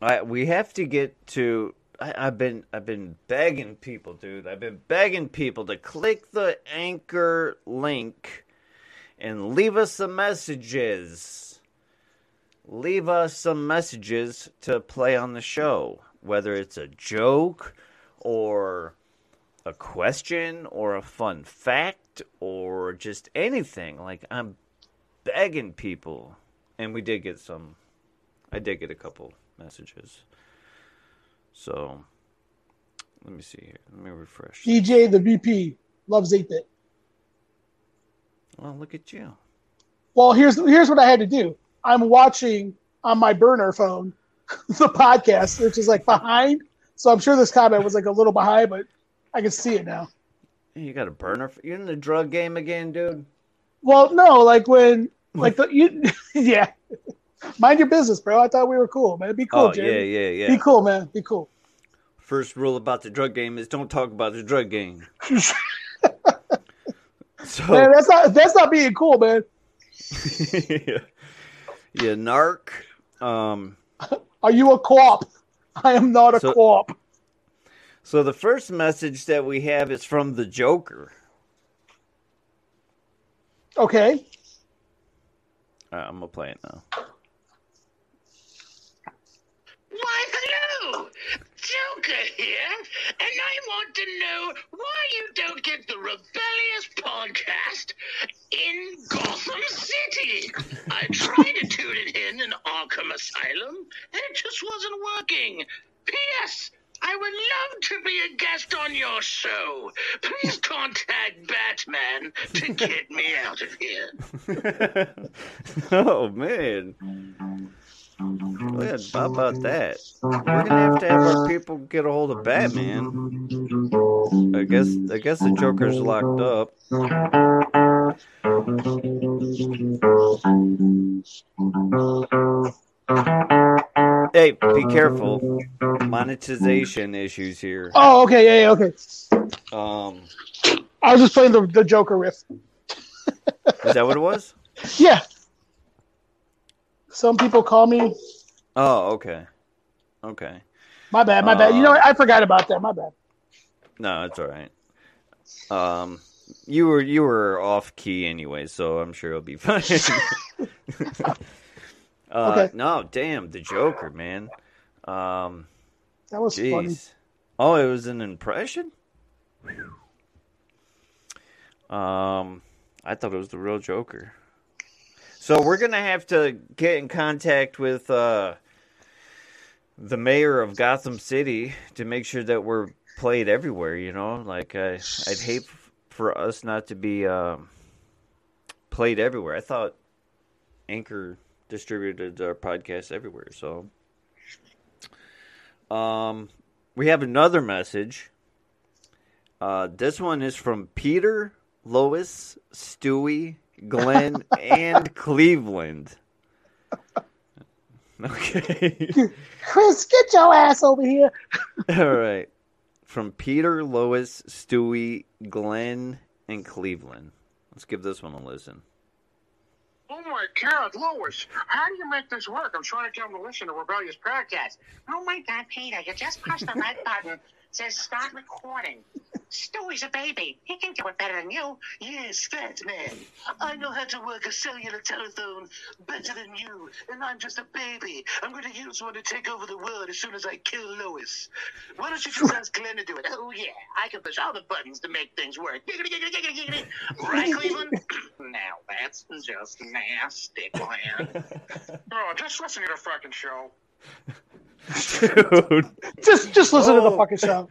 I we have to get to. I, I've been I've been begging people, dude. I've been begging people to click the anchor link and leave us some messages. Leave us some messages to play on the show, whether it's a joke or a question or a fun fact or just anything. Like I'm begging people, and we did get some. I did get a couple messages. So let me see here. Let me refresh. DJ the VP loves 8 bit. Well, look at you. Well, here's here's what I had to do. I'm watching on my burner phone the podcast, which is like behind. So I'm sure this comment was like a little behind, but I can see it now. You got a burner? For, you in the drug game again, dude? Well, no, like when like the you yeah. Mind your business, bro. I thought we were cool, man. Be cool, oh yeah, Jeremy. yeah, yeah. Be cool, man. Be cool. First rule about the drug game is don't talk about the drug game. so Man, that's not that's not being cool, man. yeah, yeah, narc. Um, Are you a co-op? I am not a So- co-op. so the first message that we have is from the Joker. Okay. Right, I'm gonna play it now. Why, hello! Joker here, and I want to know why you don't get the Rebellious podcast in Gotham City. I tried to tune it in in Arkham Asylum, and it just wasn't working. P.S. I would love to be a guest on your show. Please contact Batman to get me out of here. oh man. Yeah, how about that? We're gonna have to have our people get a hold of Batman. I guess I guess the Joker's locked up. Hey, be careful. Monetization issues here. Oh, okay, yeah, yeah, okay. Um, I was just playing the, the Joker riff. is that what it was? Yeah. Some people call me. Oh, okay, okay. My bad, my bad. You know, what? I forgot about that. My bad. No, it's all right. Um, you were you were off key anyway, so I'm sure it'll be fine. uh, Okay. No, damn, the Joker, man. Um, That was funny. Oh, it was an impression. Um, I thought it was the real Joker. So we're gonna have to get in contact with uh, the mayor of Gotham City to make sure that we're played everywhere. You know, like I, I'd hate for us not to be um, played everywhere. I thought Anchor distributed our podcast everywhere. So, um, we have another message. Uh, this one is from Peter, Lois, Stewie, Glenn, and Cleveland. Okay. Chris, get your ass over here. All right. From Peter, Lois, Stewie, Glenn, and Cleveland. Let's give this one a listen. Oh my God, Lois, how do you make this work? I'm trying to get him to listen to Rebellious Podcast. Oh my God, Peter, you just push the red button. Says start recording. Stewie's a baby. He can do it better than you. Yes, fat man. I know how to work a cellular telephone better than you, and I'm just a baby. I'm going to use one to take over the world as soon as I kill Lois. Why don't you just ask Glenn to do it? Oh, yeah, I can push all the buttons to make things work. Giggity, giggity, giggity, giggity. Right, Cleveland? now, that's just nasty, Glenn. oh, just listen to the fucking show. Dude. Just, just listen to the Oh. fucking show.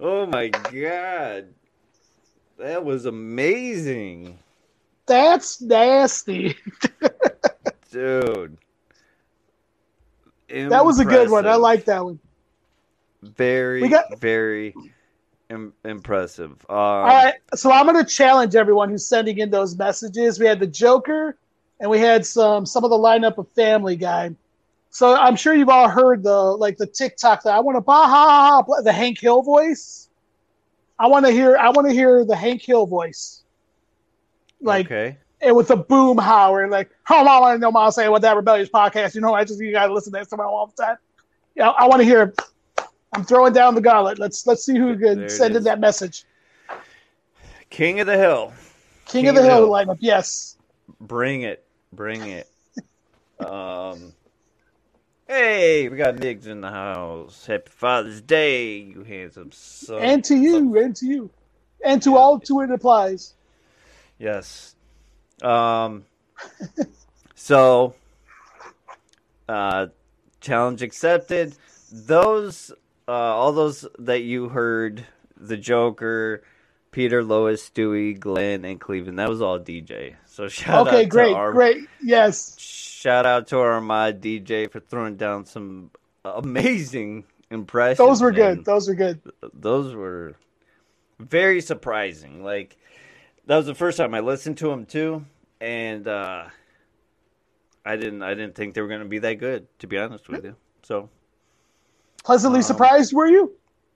Oh my god. That was amazing. That's nasty. Dude. That was a good one. I like that one. Very, got- very Im- impressive. Um, All right, so I'm going to challenge everyone who's sending in those messages. We had the Joker, and we had some some of the lineup of Family Guy. So I'm sure you've all heard the like the TikTok that I want to bah ha ha ha, the Hank Hill voice. I want to hear I want to hear the Hank Hill voice, like okay. and with the boom howl and like oh I want to know what I'm saying with that rebellious podcast. You know I just you got to listen to that somewhere all the time. Yeah, I want to hear. I'm throwing down the gauntlet. Let's let's see who can it send in that message. King of the Hill. King, of the Hill lineup, yes. Bring it. Bring it. um Hey, we got Migs in the house. Happy Father's Day, you handsome son. and to you, and to you, and to all to it applies. Yes. Um. so, uh, challenge accepted. Those, uh, all those that you heard, the Joker, Peter, Lois, Stewie, Glenn, and Cleveland. That was all DJ. So shout okay, out great, to our, Okay, great. great, yes. Shout out to our mod DJ for throwing down some amazing impressions. Those were good. Those were good. those were very surprising. Like that was the first time I listened to them too, and uh, I didn't I didn't think they were going to be that good, to be honest with you. So Pleasantly Um, surprised, were you?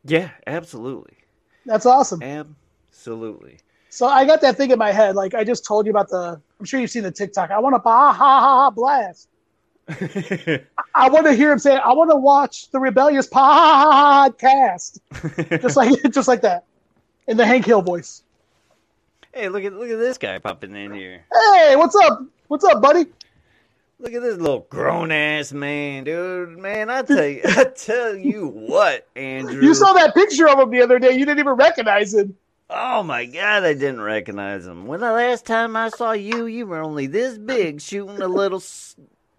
yeah, absolutely, That's awesome. absolutely. So I got that thing in my head. Like I just told you about the. I'm sure you've seen the TikTok. I want to bah ha ha ha blast. I want to hear him say, "I want to watch the Rebellious podcast," just like just like that, in the Hank Hill voice. hey, look at look at this guy popping in here. Hey, what's up? What's up, buddy? Look at this little grown ass man, dude. Man, I tell you, I tell you what, Andrew. You saw that picture of him the other day. You didn't even recognize him. Oh my god, I didn't recognize him. When the last time I saw you, you were only this big, shooting a little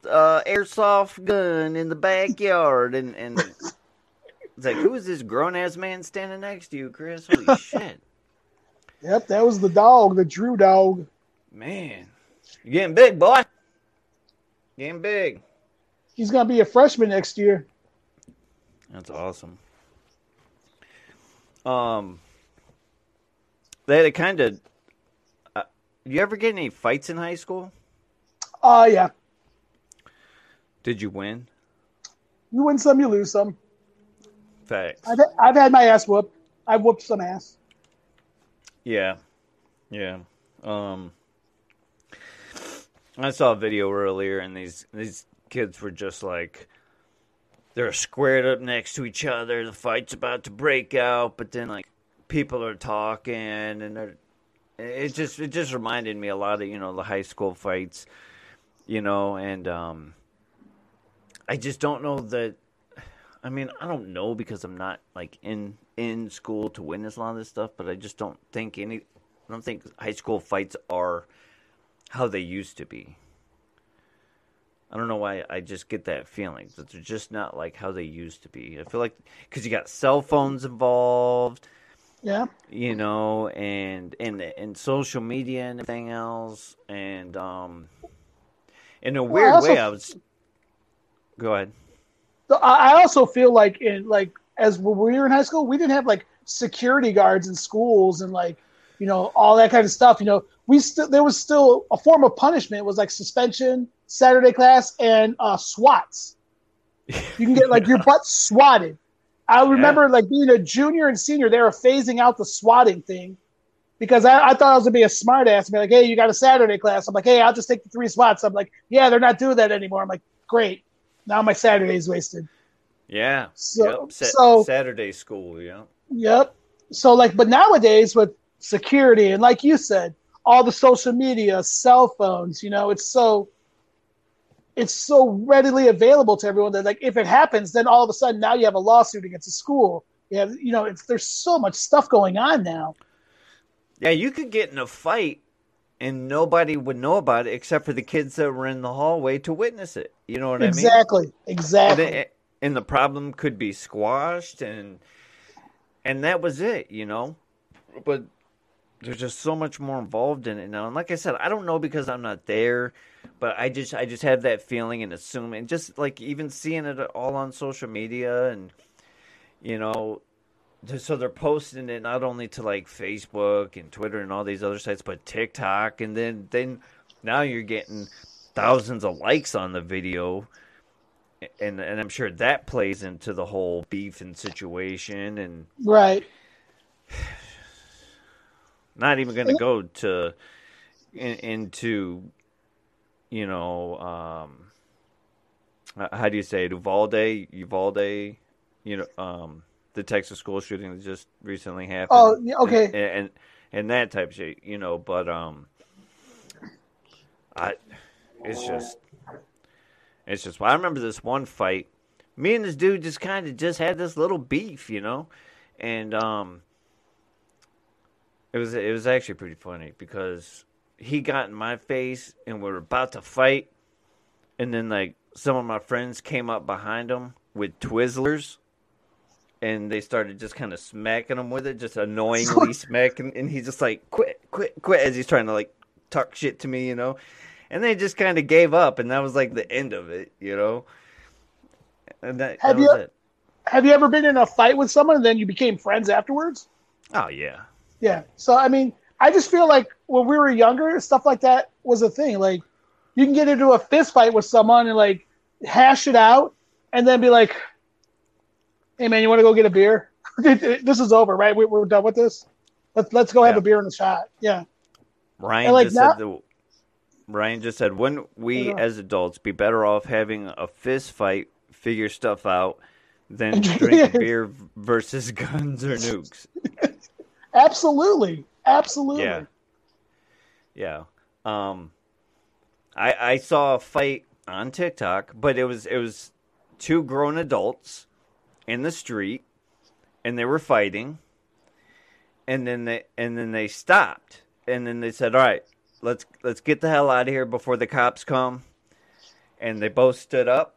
uh, airsoft gun in the backyard, and and it's like, who is this grown ass man standing next to you, Chris? Holy shit, Yep, that was the dog, the Drew dog. man, you're getting big, boy. Getting big. He's gonna be a freshman next year. That's awesome. Um, they had a kind of. Uh, you ever get any fights in high school? Uh yeah. Did you win? You win some, you lose some. Facts. I've I've had my ass whooped. I've whooped some ass. Yeah, yeah. Um, I saw a video earlier, and these these kids were just like they're squared up next to each other. The fight's about to break out, but then like people are talking, and they're it just it just reminded me a lot of you know the high school fights, you know, and um, I just don't know that. I mean, I don't know because I'm not like in in school to witness a lot of this stuff, but I just don't think any. I don't think high school fights are how they used to be. I don't know why I just get that feeling that they're just not like how they used to be. I feel like because you got cell phones involved, Yeah. you know, and and and social media and everything else, and um, in a Well, I weird also- way, I was. Go ahead. I I also feel like in like as when we were in high school, we didn't have like security guards in schools and like you know all that kind of stuff. You know, we still there was still a form of punishment was like suspension, Saturday class, and uh, SWATs. You can get like your butt swatted. I remember like being a junior and senior, they were phasing out the swatting thing because I, I thought I was gonna be a smart ass and be like, hey, you got a Saturday class. I'm like, hey, I'll just take the three swats. I'm like, yeah, they're not doing that anymore. I'm like, great. Now my Saturday's wasted. Yeah. So- yep. Sa- so- Saturday school. Yeah. Yep. So like, but nowadays with security and like you said, all the social media, cell phones, you know, it's so it's so readily available to everyone that like if it happens, then all of a sudden now you have a lawsuit against a school. You have you know, it's there's so much stuff going on now. Yeah, you could get in a fight and nobody would know about it except for the kids that were in the hallway to witness it. You know what exactly. I mean? Exactly. And, and the problem could be squashed and and that was it, you know. But there's just so much more involved in it now. And like I said, I don't know because I'm not there, but I just I just have that feeling and assume and just like even seeing it all on social media and you know so they're posting it not only to like Facebook and Twitter and all these other sites, but TikTok, and then then now you're getting thousands of likes on the video, and and I'm sure that plays into the whole beef and situation, and right. not even going to go to in, into you know um how do you say it? Uvalde? Uvalde? You know um the Texas school shooting that just recently happened. Oh, okay. and, and and that type of shit you know but um I it's just it's just I remember this one fight. Me and this dude just kind of just had this little beef you know? And um it was it was actually pretty funny because he got in my face and we were about to fight, and then like some of my friends came up behind him with Twizzlers, and they started just kind of smacking him with it, just annoyingly smacking, and he's just like quit, quit, quit as he's trying to like talk shit to me, you know, and they just kind of gave up, and that was like the end of it, you know. And that, that Have was you- it. Have you ever been in a fight with someone and then you became friends afterwards? Oh yeah. Yeah. So I mean, I just feel like when we were younger, stuff like that was a thing. Like you can get into a fist fight with someone and like hash it out and then be like, "Hey man, you want to go get a beer? this is over, right? We, we're done with this. Let's let's go have a beer and a shot." Yeah. Ryan like, just now- said the Ryan just said, "Wouldn't we Yeah. as adults be better off having a fist fight, figure stuff out, than drinking drink- beer versus guns or nukes?" Absolutely. Absolutely. Yeah, yeah. Um, I I saw a fight on TikTok, but it was it was two grown adults in the street, and they were fighting, and then they and then they stopped, and then they said, "All right, let's let's get the hell out of here before the cops come," and they both stood up.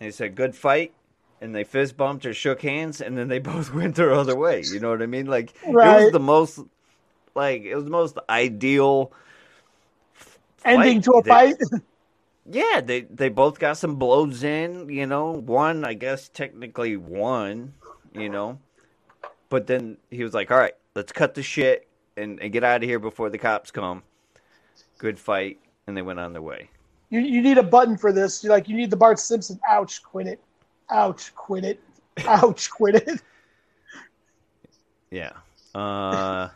And they said, "Good fight." And they fist bumped or shook hands, and then they both went their other way. You know what I mean? Like it was the most, like it was the most ideal Ending to a that- fight. Yeah, they they both got some blows in. You know, one I guess technically won. You know, but then he was like, "All right, let's cut the shit and, and get out of here before the cops come." Good fight, and they went on their way. You, you need a button for this. You're like you need the Bart Simpson. Ouch! Quit it. Ouch! Quit it. Ouch! Quit it. Yeah. Uh,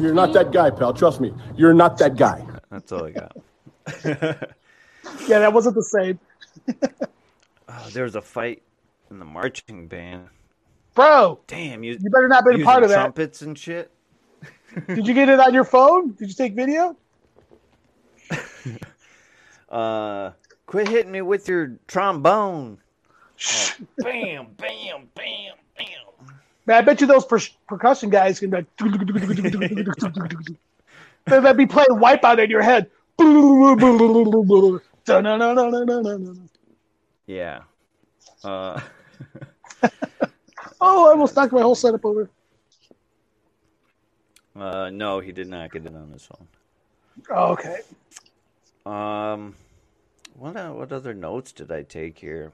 You're not that guy, pal. Trust me. You're not that guy. that's all I got. Yeah, that wasn't the same, Oh, there was a fight in the marching band. bro. Damn, you You better not be a part of that. trumpets and shit. Did you get it on your phone? Did you take video? Uh, quit hitting me with your trombone. Oh, bam, bam, bam, bam. Man, I bet you those per- percussion guys can be like, they'd be playing Wipeout in your head. Yeah. Uh, Oh, I almost knocked my whole setup over. uh, no, he did not get it on his phone. Oh, okay. Um, what uh, what other notes did I take here?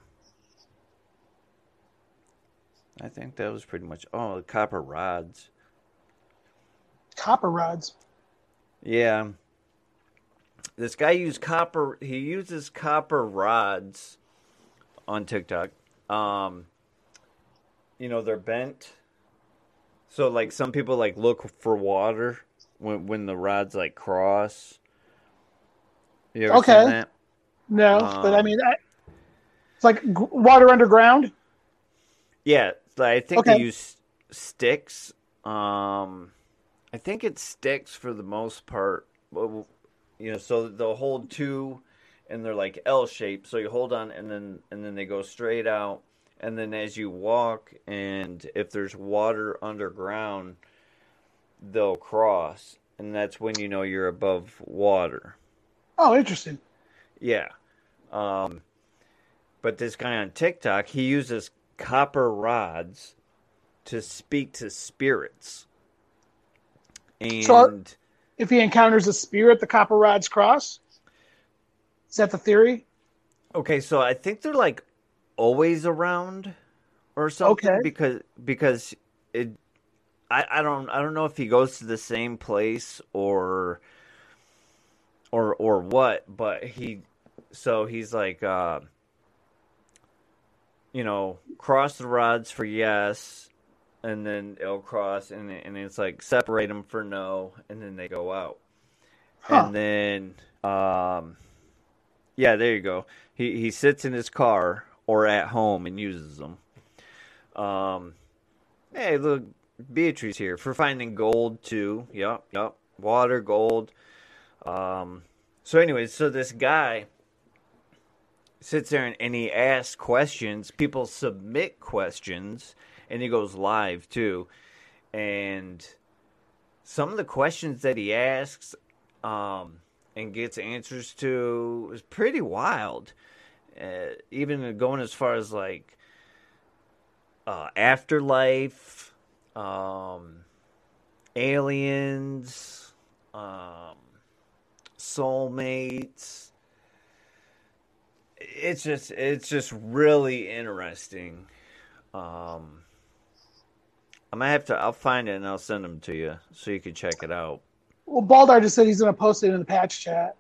I think that was pretty much. Oh, the copper rods. Copper rods. Yeah. This guy used copper. He uses copper rods on TikTok. Um, you know they're bent. So like some people like look for water when when the rods like cross. Okay. No, but I Um, mean, I, it's like water underground. Yeah, I think Okay. they use sticks. Um, I think it sticks for the most part. You know, so they'll hold two, and they're like L shaped. So you hold on, and then and then they go straight out. And then as you walk, and if there's water underground, they'll cross, and that's when you know you're above water. Oh, interesting. Yeah. Um, but this guy on TikTok, he uses copper rods to speak to spirits. And So- If he encounters a spirit, the copper rods cross. Is that the theory? okay, so I think they're like always around or something Okay. because because it I, I don't I don't know if he goes to the same place or or or what, but he so he's like uh you know, cross the rods for yes and then it'll cross and and it's like separate them for no and then they go out. Huh. And then um yeah, there you go. He he sits in his car or at home and uses them. Um Hey, look, Beatrice here for finding gold too. Yup, yup. Water, gold. Um, so, anyways, so this guy sits there and, and he asks questions. People submit questions, and he goes live too. And some of the questions that he asks um, and gets answers to is pretty wild. Uh, even going as far as like uh, afterlife, um, aliens, um, soulmates. It's just it's just really interesting. Um, I might have to. I'll find it and I'll send them to you so you can check it out. Well, Baldar just said he's going to post it in the patch chat.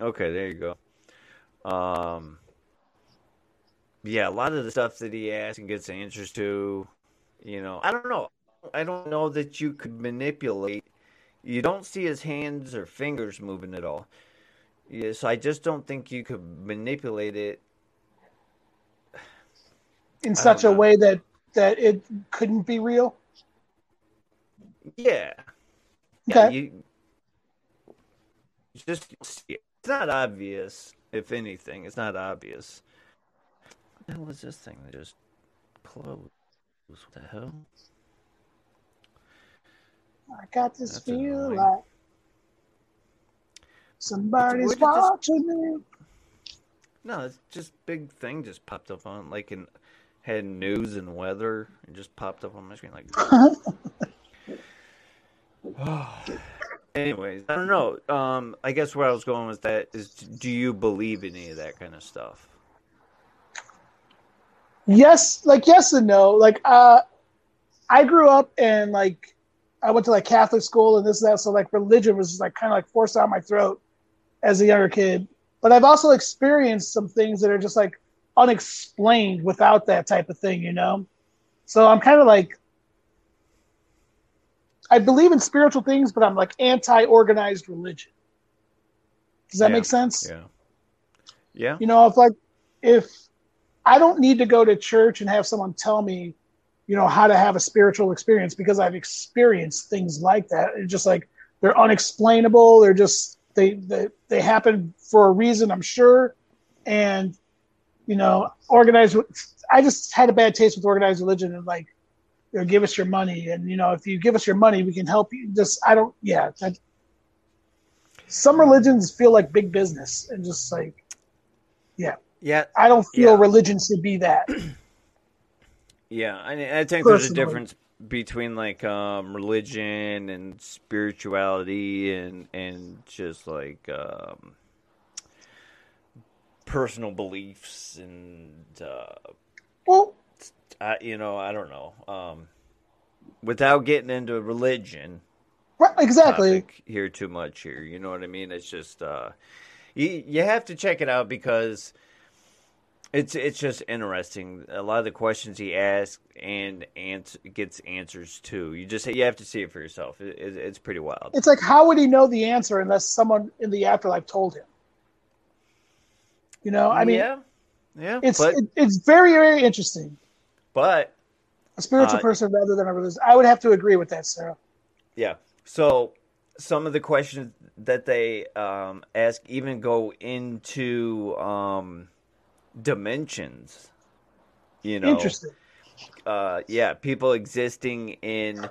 Okay, there you go. Um, yeah, a lot of the stuff that he asks and gets answers to, you know, I don't know. I don't know that you could manipulate. You don't see his hands or fingers moving at all. Yeah, so I just don't think you could manipulate it. in such a way that that it couldn't be real. Yeah. Yeah, Okay. you you just see it. it's not obvious. If anything, it's not obvious. What the hell is this thing that just closed? What the hell? I got this That's feel like somebody's watching me. No, it's just big thing just popped up on like in had news and weather. It just popped up on my screen like. anyways, I don't know. Um, I guess where I was going with that is, do you believe in any of that kind of stuff? yes like yes and no like uh i grew up and like i went to like catholic school and this and that so like religion was just like kind of like forced down my throat as a younger kid but i've also experienced some things that are just like unexplained without that type of thing you know so i'm kind of like i believe in spiritual things but i'm like anti-organized religion does that Yeah, make sense Yeah. Yeah. you know, if like if I don't need to go to church and have someone tell me, you know, how to have a spiritual experience because I've experienced things like that. It's just like they're unexplainable. They're just they they, they happen for a reason, I'm sure. And you know, organized. I just had a bad taste with organized religion and like, you know, give us your money, and you know, if you give us your money, we can help you. Just I don't. Yeah. That, some religions feel like big business and just like, yeah. Yeah. I don't feel Yeah. religion should be that. Yeah, I, I think there's a difference between like um, religion and spirituality and and just like um, personal beliefs and uh, well, I, you know I don't know. Um, without getting into religion, right, exactly. here too much here. You know what I mean? It's just uh, you you have to check it out because it's it's just interesting. A lot of the questions he asks and ans- gets answers to. You just you have to see it for yourself. It, it, it's pretty wild. It's like, how would he know the answer unless someone in the afterlife told him? You know, I mean, yeah, yeah. it's but it, it's very very interesting. but A spiritual Uh, person rather than a religious. I would have to agree with that, Sarah. Yeah. So some of the questions that they um, ask even go into um, dimensions. You know, Interesting. Uh, yeah, people existing in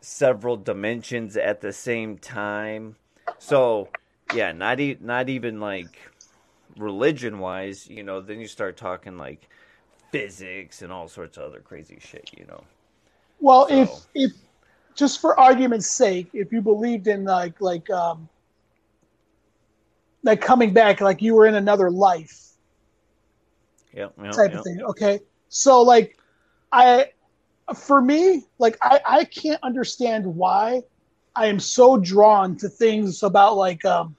several dimensions at the same time. So yeah, not e- not even like religion wise. You know, then you start talking like physics and all sorts of other crazy shit. You know. Well, So- if if just for argument's sake, if you believed in like like um like coming back, like you were in another life, Yep. yep, type yep. of thing. Okay. So like I for me, like I, I can't understand why I am so drawn to things about like um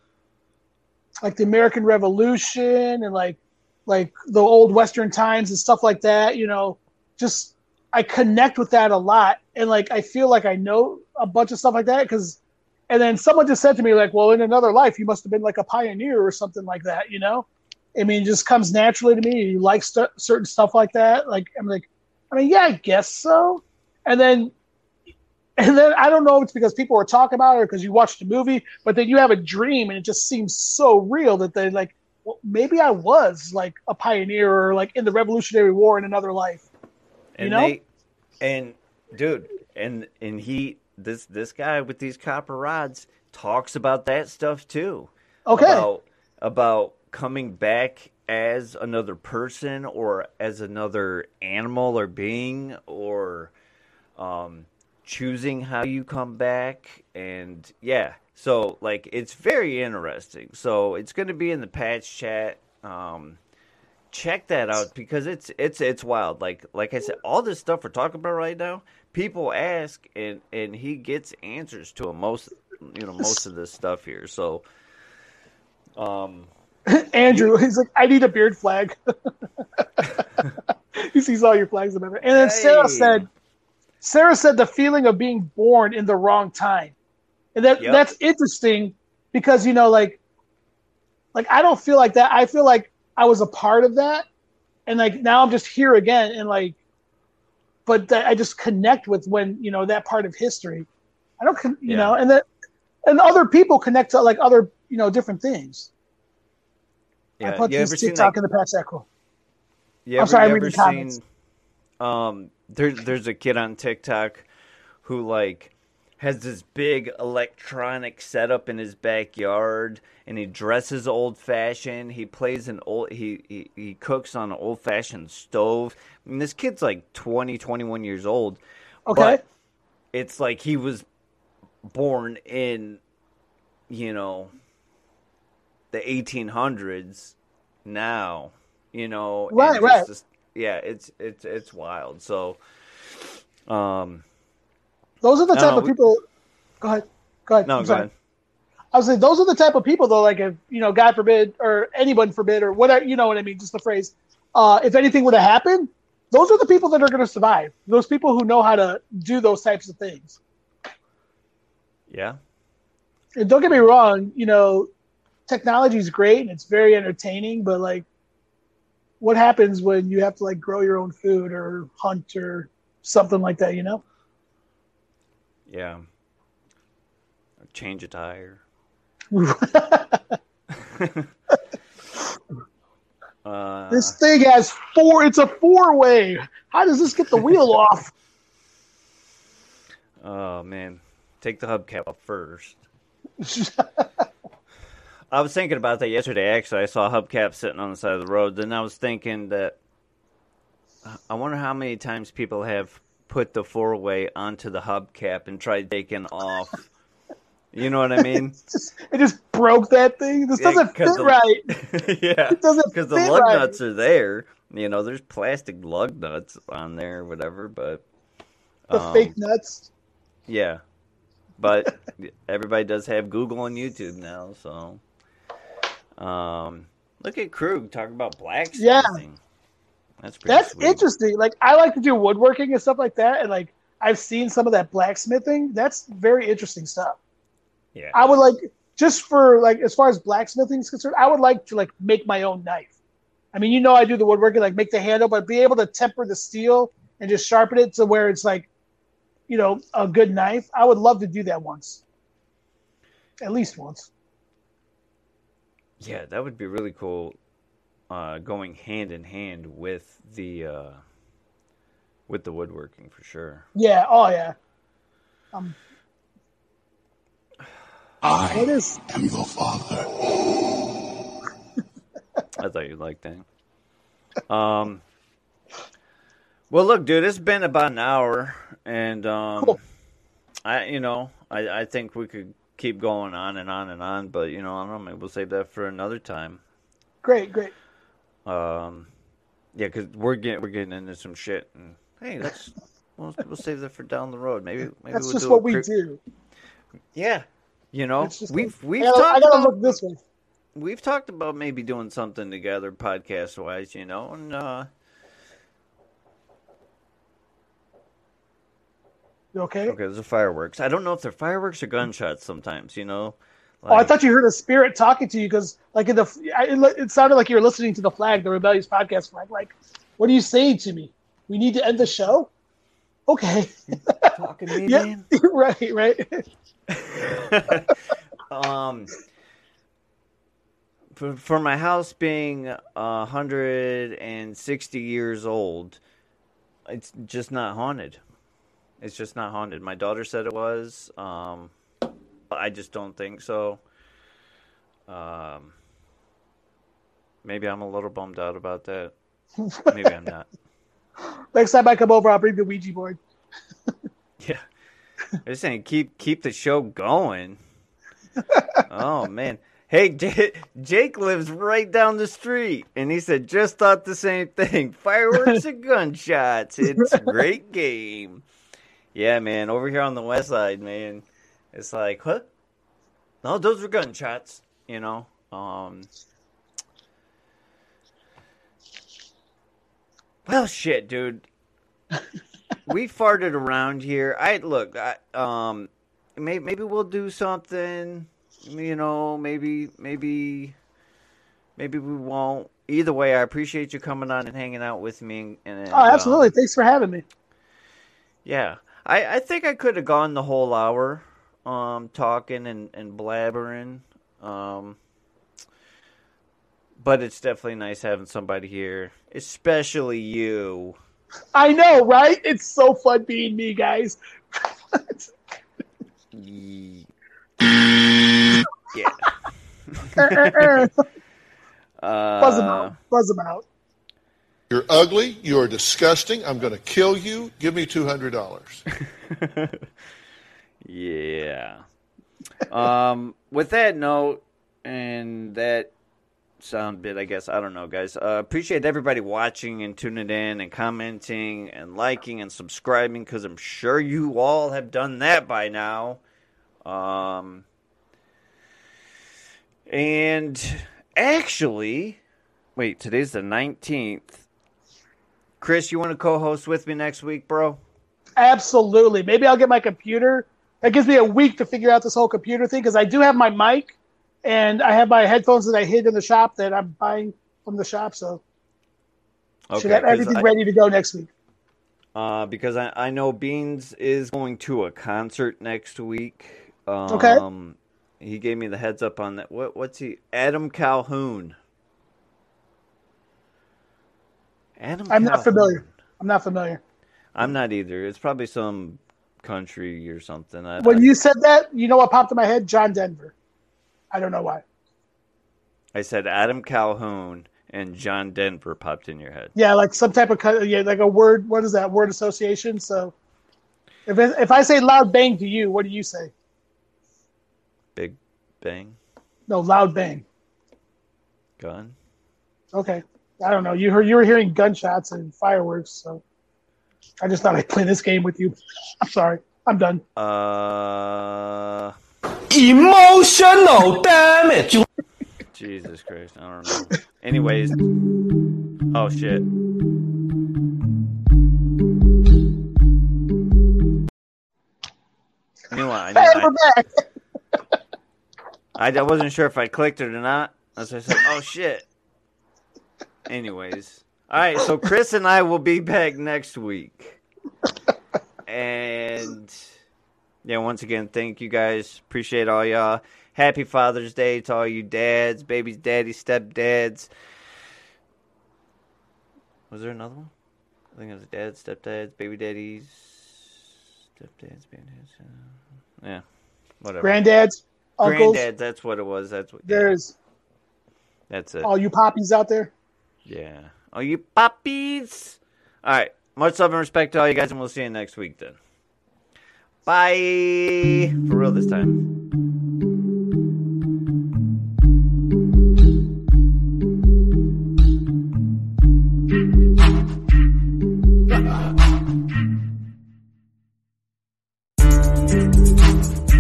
like the American Revolution and like like the old Western times and stuff like that, you know, just I connect with that a lot and like I feel like I know a bunch of stuff like that because and then someone just said to me like, well, in another life you must have been like a pioneer or something like that, you know? I mean, it just comes naturally to me. You like st- certain stuff like that. Like, I'm like, I mean, yeah, I guess so. And then, and then I don't know if it's because people were talking about it or because you watched the movie, but then you have a dream and it just seems so real that they like, well, maybe I was like a pioneer or like in the Revolutionary War in another life. and you know? they and dude and and he this this guy with these copper rods talks about that stuff too Okay. about about coming back as another person or as another animal or being or um choosing how you come back and yeah so like it's very interesting so it's going to be in the patch chat um check that out because it's it's it's wild. Like like I said, all this stuff we're talking about right now, people ask and and he gets answers to most you know most of this stuff here. So, um, Andrew, he's like, I need a beard flag. he sees all your flags and everything. And then Sarah said, Sarah said the feeling of being born in the wrong time, and that Yep. that's interesting because you know, like, like I don't feel like that. I feel like I was a part of that, and like now I'm just here again, and like, but that I just connect with when you know that part of history. I don't, you Yeah. know, and that, and other people connect to like other you know different things. Yeah, I put you this ever seen TikTok that? in the patch echo. You I'm sorry, I'm you reading ever comments. seen? Um, there, there's a kid on TikTok who like has this big electronic setup in his backyard, and he dresses old fashioned. He plays an old. He he, he cooks on an old fashioned stove. I mean, this kid's like 20, 21 years old. Okay. But it's like he was born in, you know, the 1800s now, you know, Right, right. just- yeah, it's it's it's wild. So, um, Those are the type no, of we- people. Go ahead. Go ahead. no, I'm go sorry. ahead. I was saying those are the type of people though, like if you know, God forbid, or anyone forbid, or whatever, you know what I mean, just the phrase. Uh, if anything were to happen, those are the people that are going to survive. Those people who know how to do those types of things. Yeah, And don't get me wrong, you know, technology is great and it's very entertaining, but like, what happens when you have to like grow your own food or hunt or something like that? You know? yeah. Change a tire. Uh, This thing has four. It's a four way. How does this get the wheel off? Oh man, take the hubcap off first. I was thinking about that yesterday. Actually, I saw a hubcap sitting on the side of the road. Then I was thinking that I wonder how many times people have put the four way onto the hubcap and tried taking off. You know what I mean? just, it just broke that thing. This Yeah, doesn't fit the- right. yeah, It doesn't because the lug right. nuts are there. You know, there's plastic lug nuts on there, or whatever. But The um, fake nuts. Yeah, but everybody does have Google and YouTube now, so. Um, look at Krug talking about blacksmithing. That's pretty That's sweet. interesting. Like I like to do woodworking and stuff like that, and like I've seen some of that blacksmithing. That's very interesting stuff. Yeah, I would like just for like as far as blacksmithing is concerned, I would like to like make my own knife. I mean, you know, I do the woodworking, like make the handle, but be able to temper the steel and just sharpen it to where it's like, you know, a good knife. I would love to do that once, at least once. Yeah, that would be really cool. Uh, going hand in hand with the uh, with the woodworking for sure. Yeah. Oh yeah. Um. I What is? am your father. I thought you'd like that. Um. Well, look, dude, it's been about an hour, and um, Cool. I, you know, I, I think we could keep going on and on and on, but you know, I don't know, maybe we'll save that for another time. Great, great. Um, yeah, because we're getting we're getting into some shit, and hey, that's we'll, we'll save that for down the road. Maybe maybe That's we'll just do what we do. Yeah, you know, we've we've gotta, I talked about look this we've talked about maybe doing something together podcast wise, you know, and uh, You okay? okay, those are fireworks. I don't know if they're fireworks or gunshots. Sometimes, you know. Oh, I thought you heard a spirit talking to you because, like, in the I- it, it sounded like you were listening to the flag, the rebellious podcast flag. Like, what are you saying to me? We need to end the show. Okay. talking to me, yeah. man. right. Right. um, for, for my house being hundred and sixty years old, it's just not haunted. It's just not haunted. My daughter said it was. Um, I just don't think so. Um, maybe I'm a little bummed out about that. Maybe I'm not. Next time I come over, I'll bring the Ouija board. Yeah. I'm just saying, keep keep the show going. oh man. Hey, J- Jake lives right down the street, and he said just thought the same thing. Fireworks and gunshots. It's a great game. Yeah, man. Over here on the west side, man, it's like what? No, those were gunshots. You know. Um. Well, shit, dude we farted around here. I look, I, um, maybe maybe we'll do something. You know, maybe maybe maybe we won't. Either way, I appreciate you coming on and hanging out with me. And, and Oh, absolutely. um, Thanks for having me. yeah, I I think I could have gone the whole hour, um, talking and and blabbering. Um. But it's definitely nice having somebody here, especially you. I know, right? It's so fun being me, guys. Ye- Yeah. Buzz Uh, them out. Buzz them out. You're ugly. You are disgusting. I'm going to kill you. Give me $200. Yeah. Um, with that note and that sound bit, I guess I don't know, guys. Uh, appreciate everybody watching and tuning in and commenting and liking and subscribing because I'm sure you all have done that by now. Um, and actually, wait, today's the 19th. Chris, you want to co-host with me next week, bro? Absolutely. Maybe I'll get my computer. That gives me a week to figure out this whole computer thing because I do have my mic and I have my headphones that I hid in the shop that I'm buying from the shop. So should have everything I- ready to go next week. Uh, because I, I know Beanz is going to a concert next week. Um, Okay. He gave me the heads up on that. What what's he? Adam Calhoun. Adam. I'm not familiar. I'm not familiar. I'm not either. It's probably some country or something. I, When you said that, you know what popped in my head? John Denver. I don't know why. I said Adam Calhoun and John Denver popped in your head. Yeah, like some type of yeah, like a word. What is that word association? So, if it, if I say loud bang to you, what do you say? Big bang No, loud bang. gun. Okay, I don't know. You heard you were hearing gunshots and fireworks, so I just thought I'd play this game with you. I'm sorry. I'm done. Uh. Emotional damage. Jesus Christ, I don't know. Anyways, oh shit. You know? I, knew Hey, I, we're back. I, I wasn't sure if I clicked it or not. As I said, oh shit. Anyways, all right. So Chris and I will be back next week, and yeah, once again, thank you guys. Appreciate all y'all. Happy Father's Day to all you dads, babies, daddies, stepdads. Was there another one? I think it was dads, stepdads, baby daddies, stepdads, baby dads. uh, Yeah, whatever. Granddads, uncles. Granddads. That's what it was. That's what. There's That's it. all you poppies out there. Yeah. Oh, you puppies. All right. Much love and respect to all you guys, and we'll see you next week then. Bye. For real this time.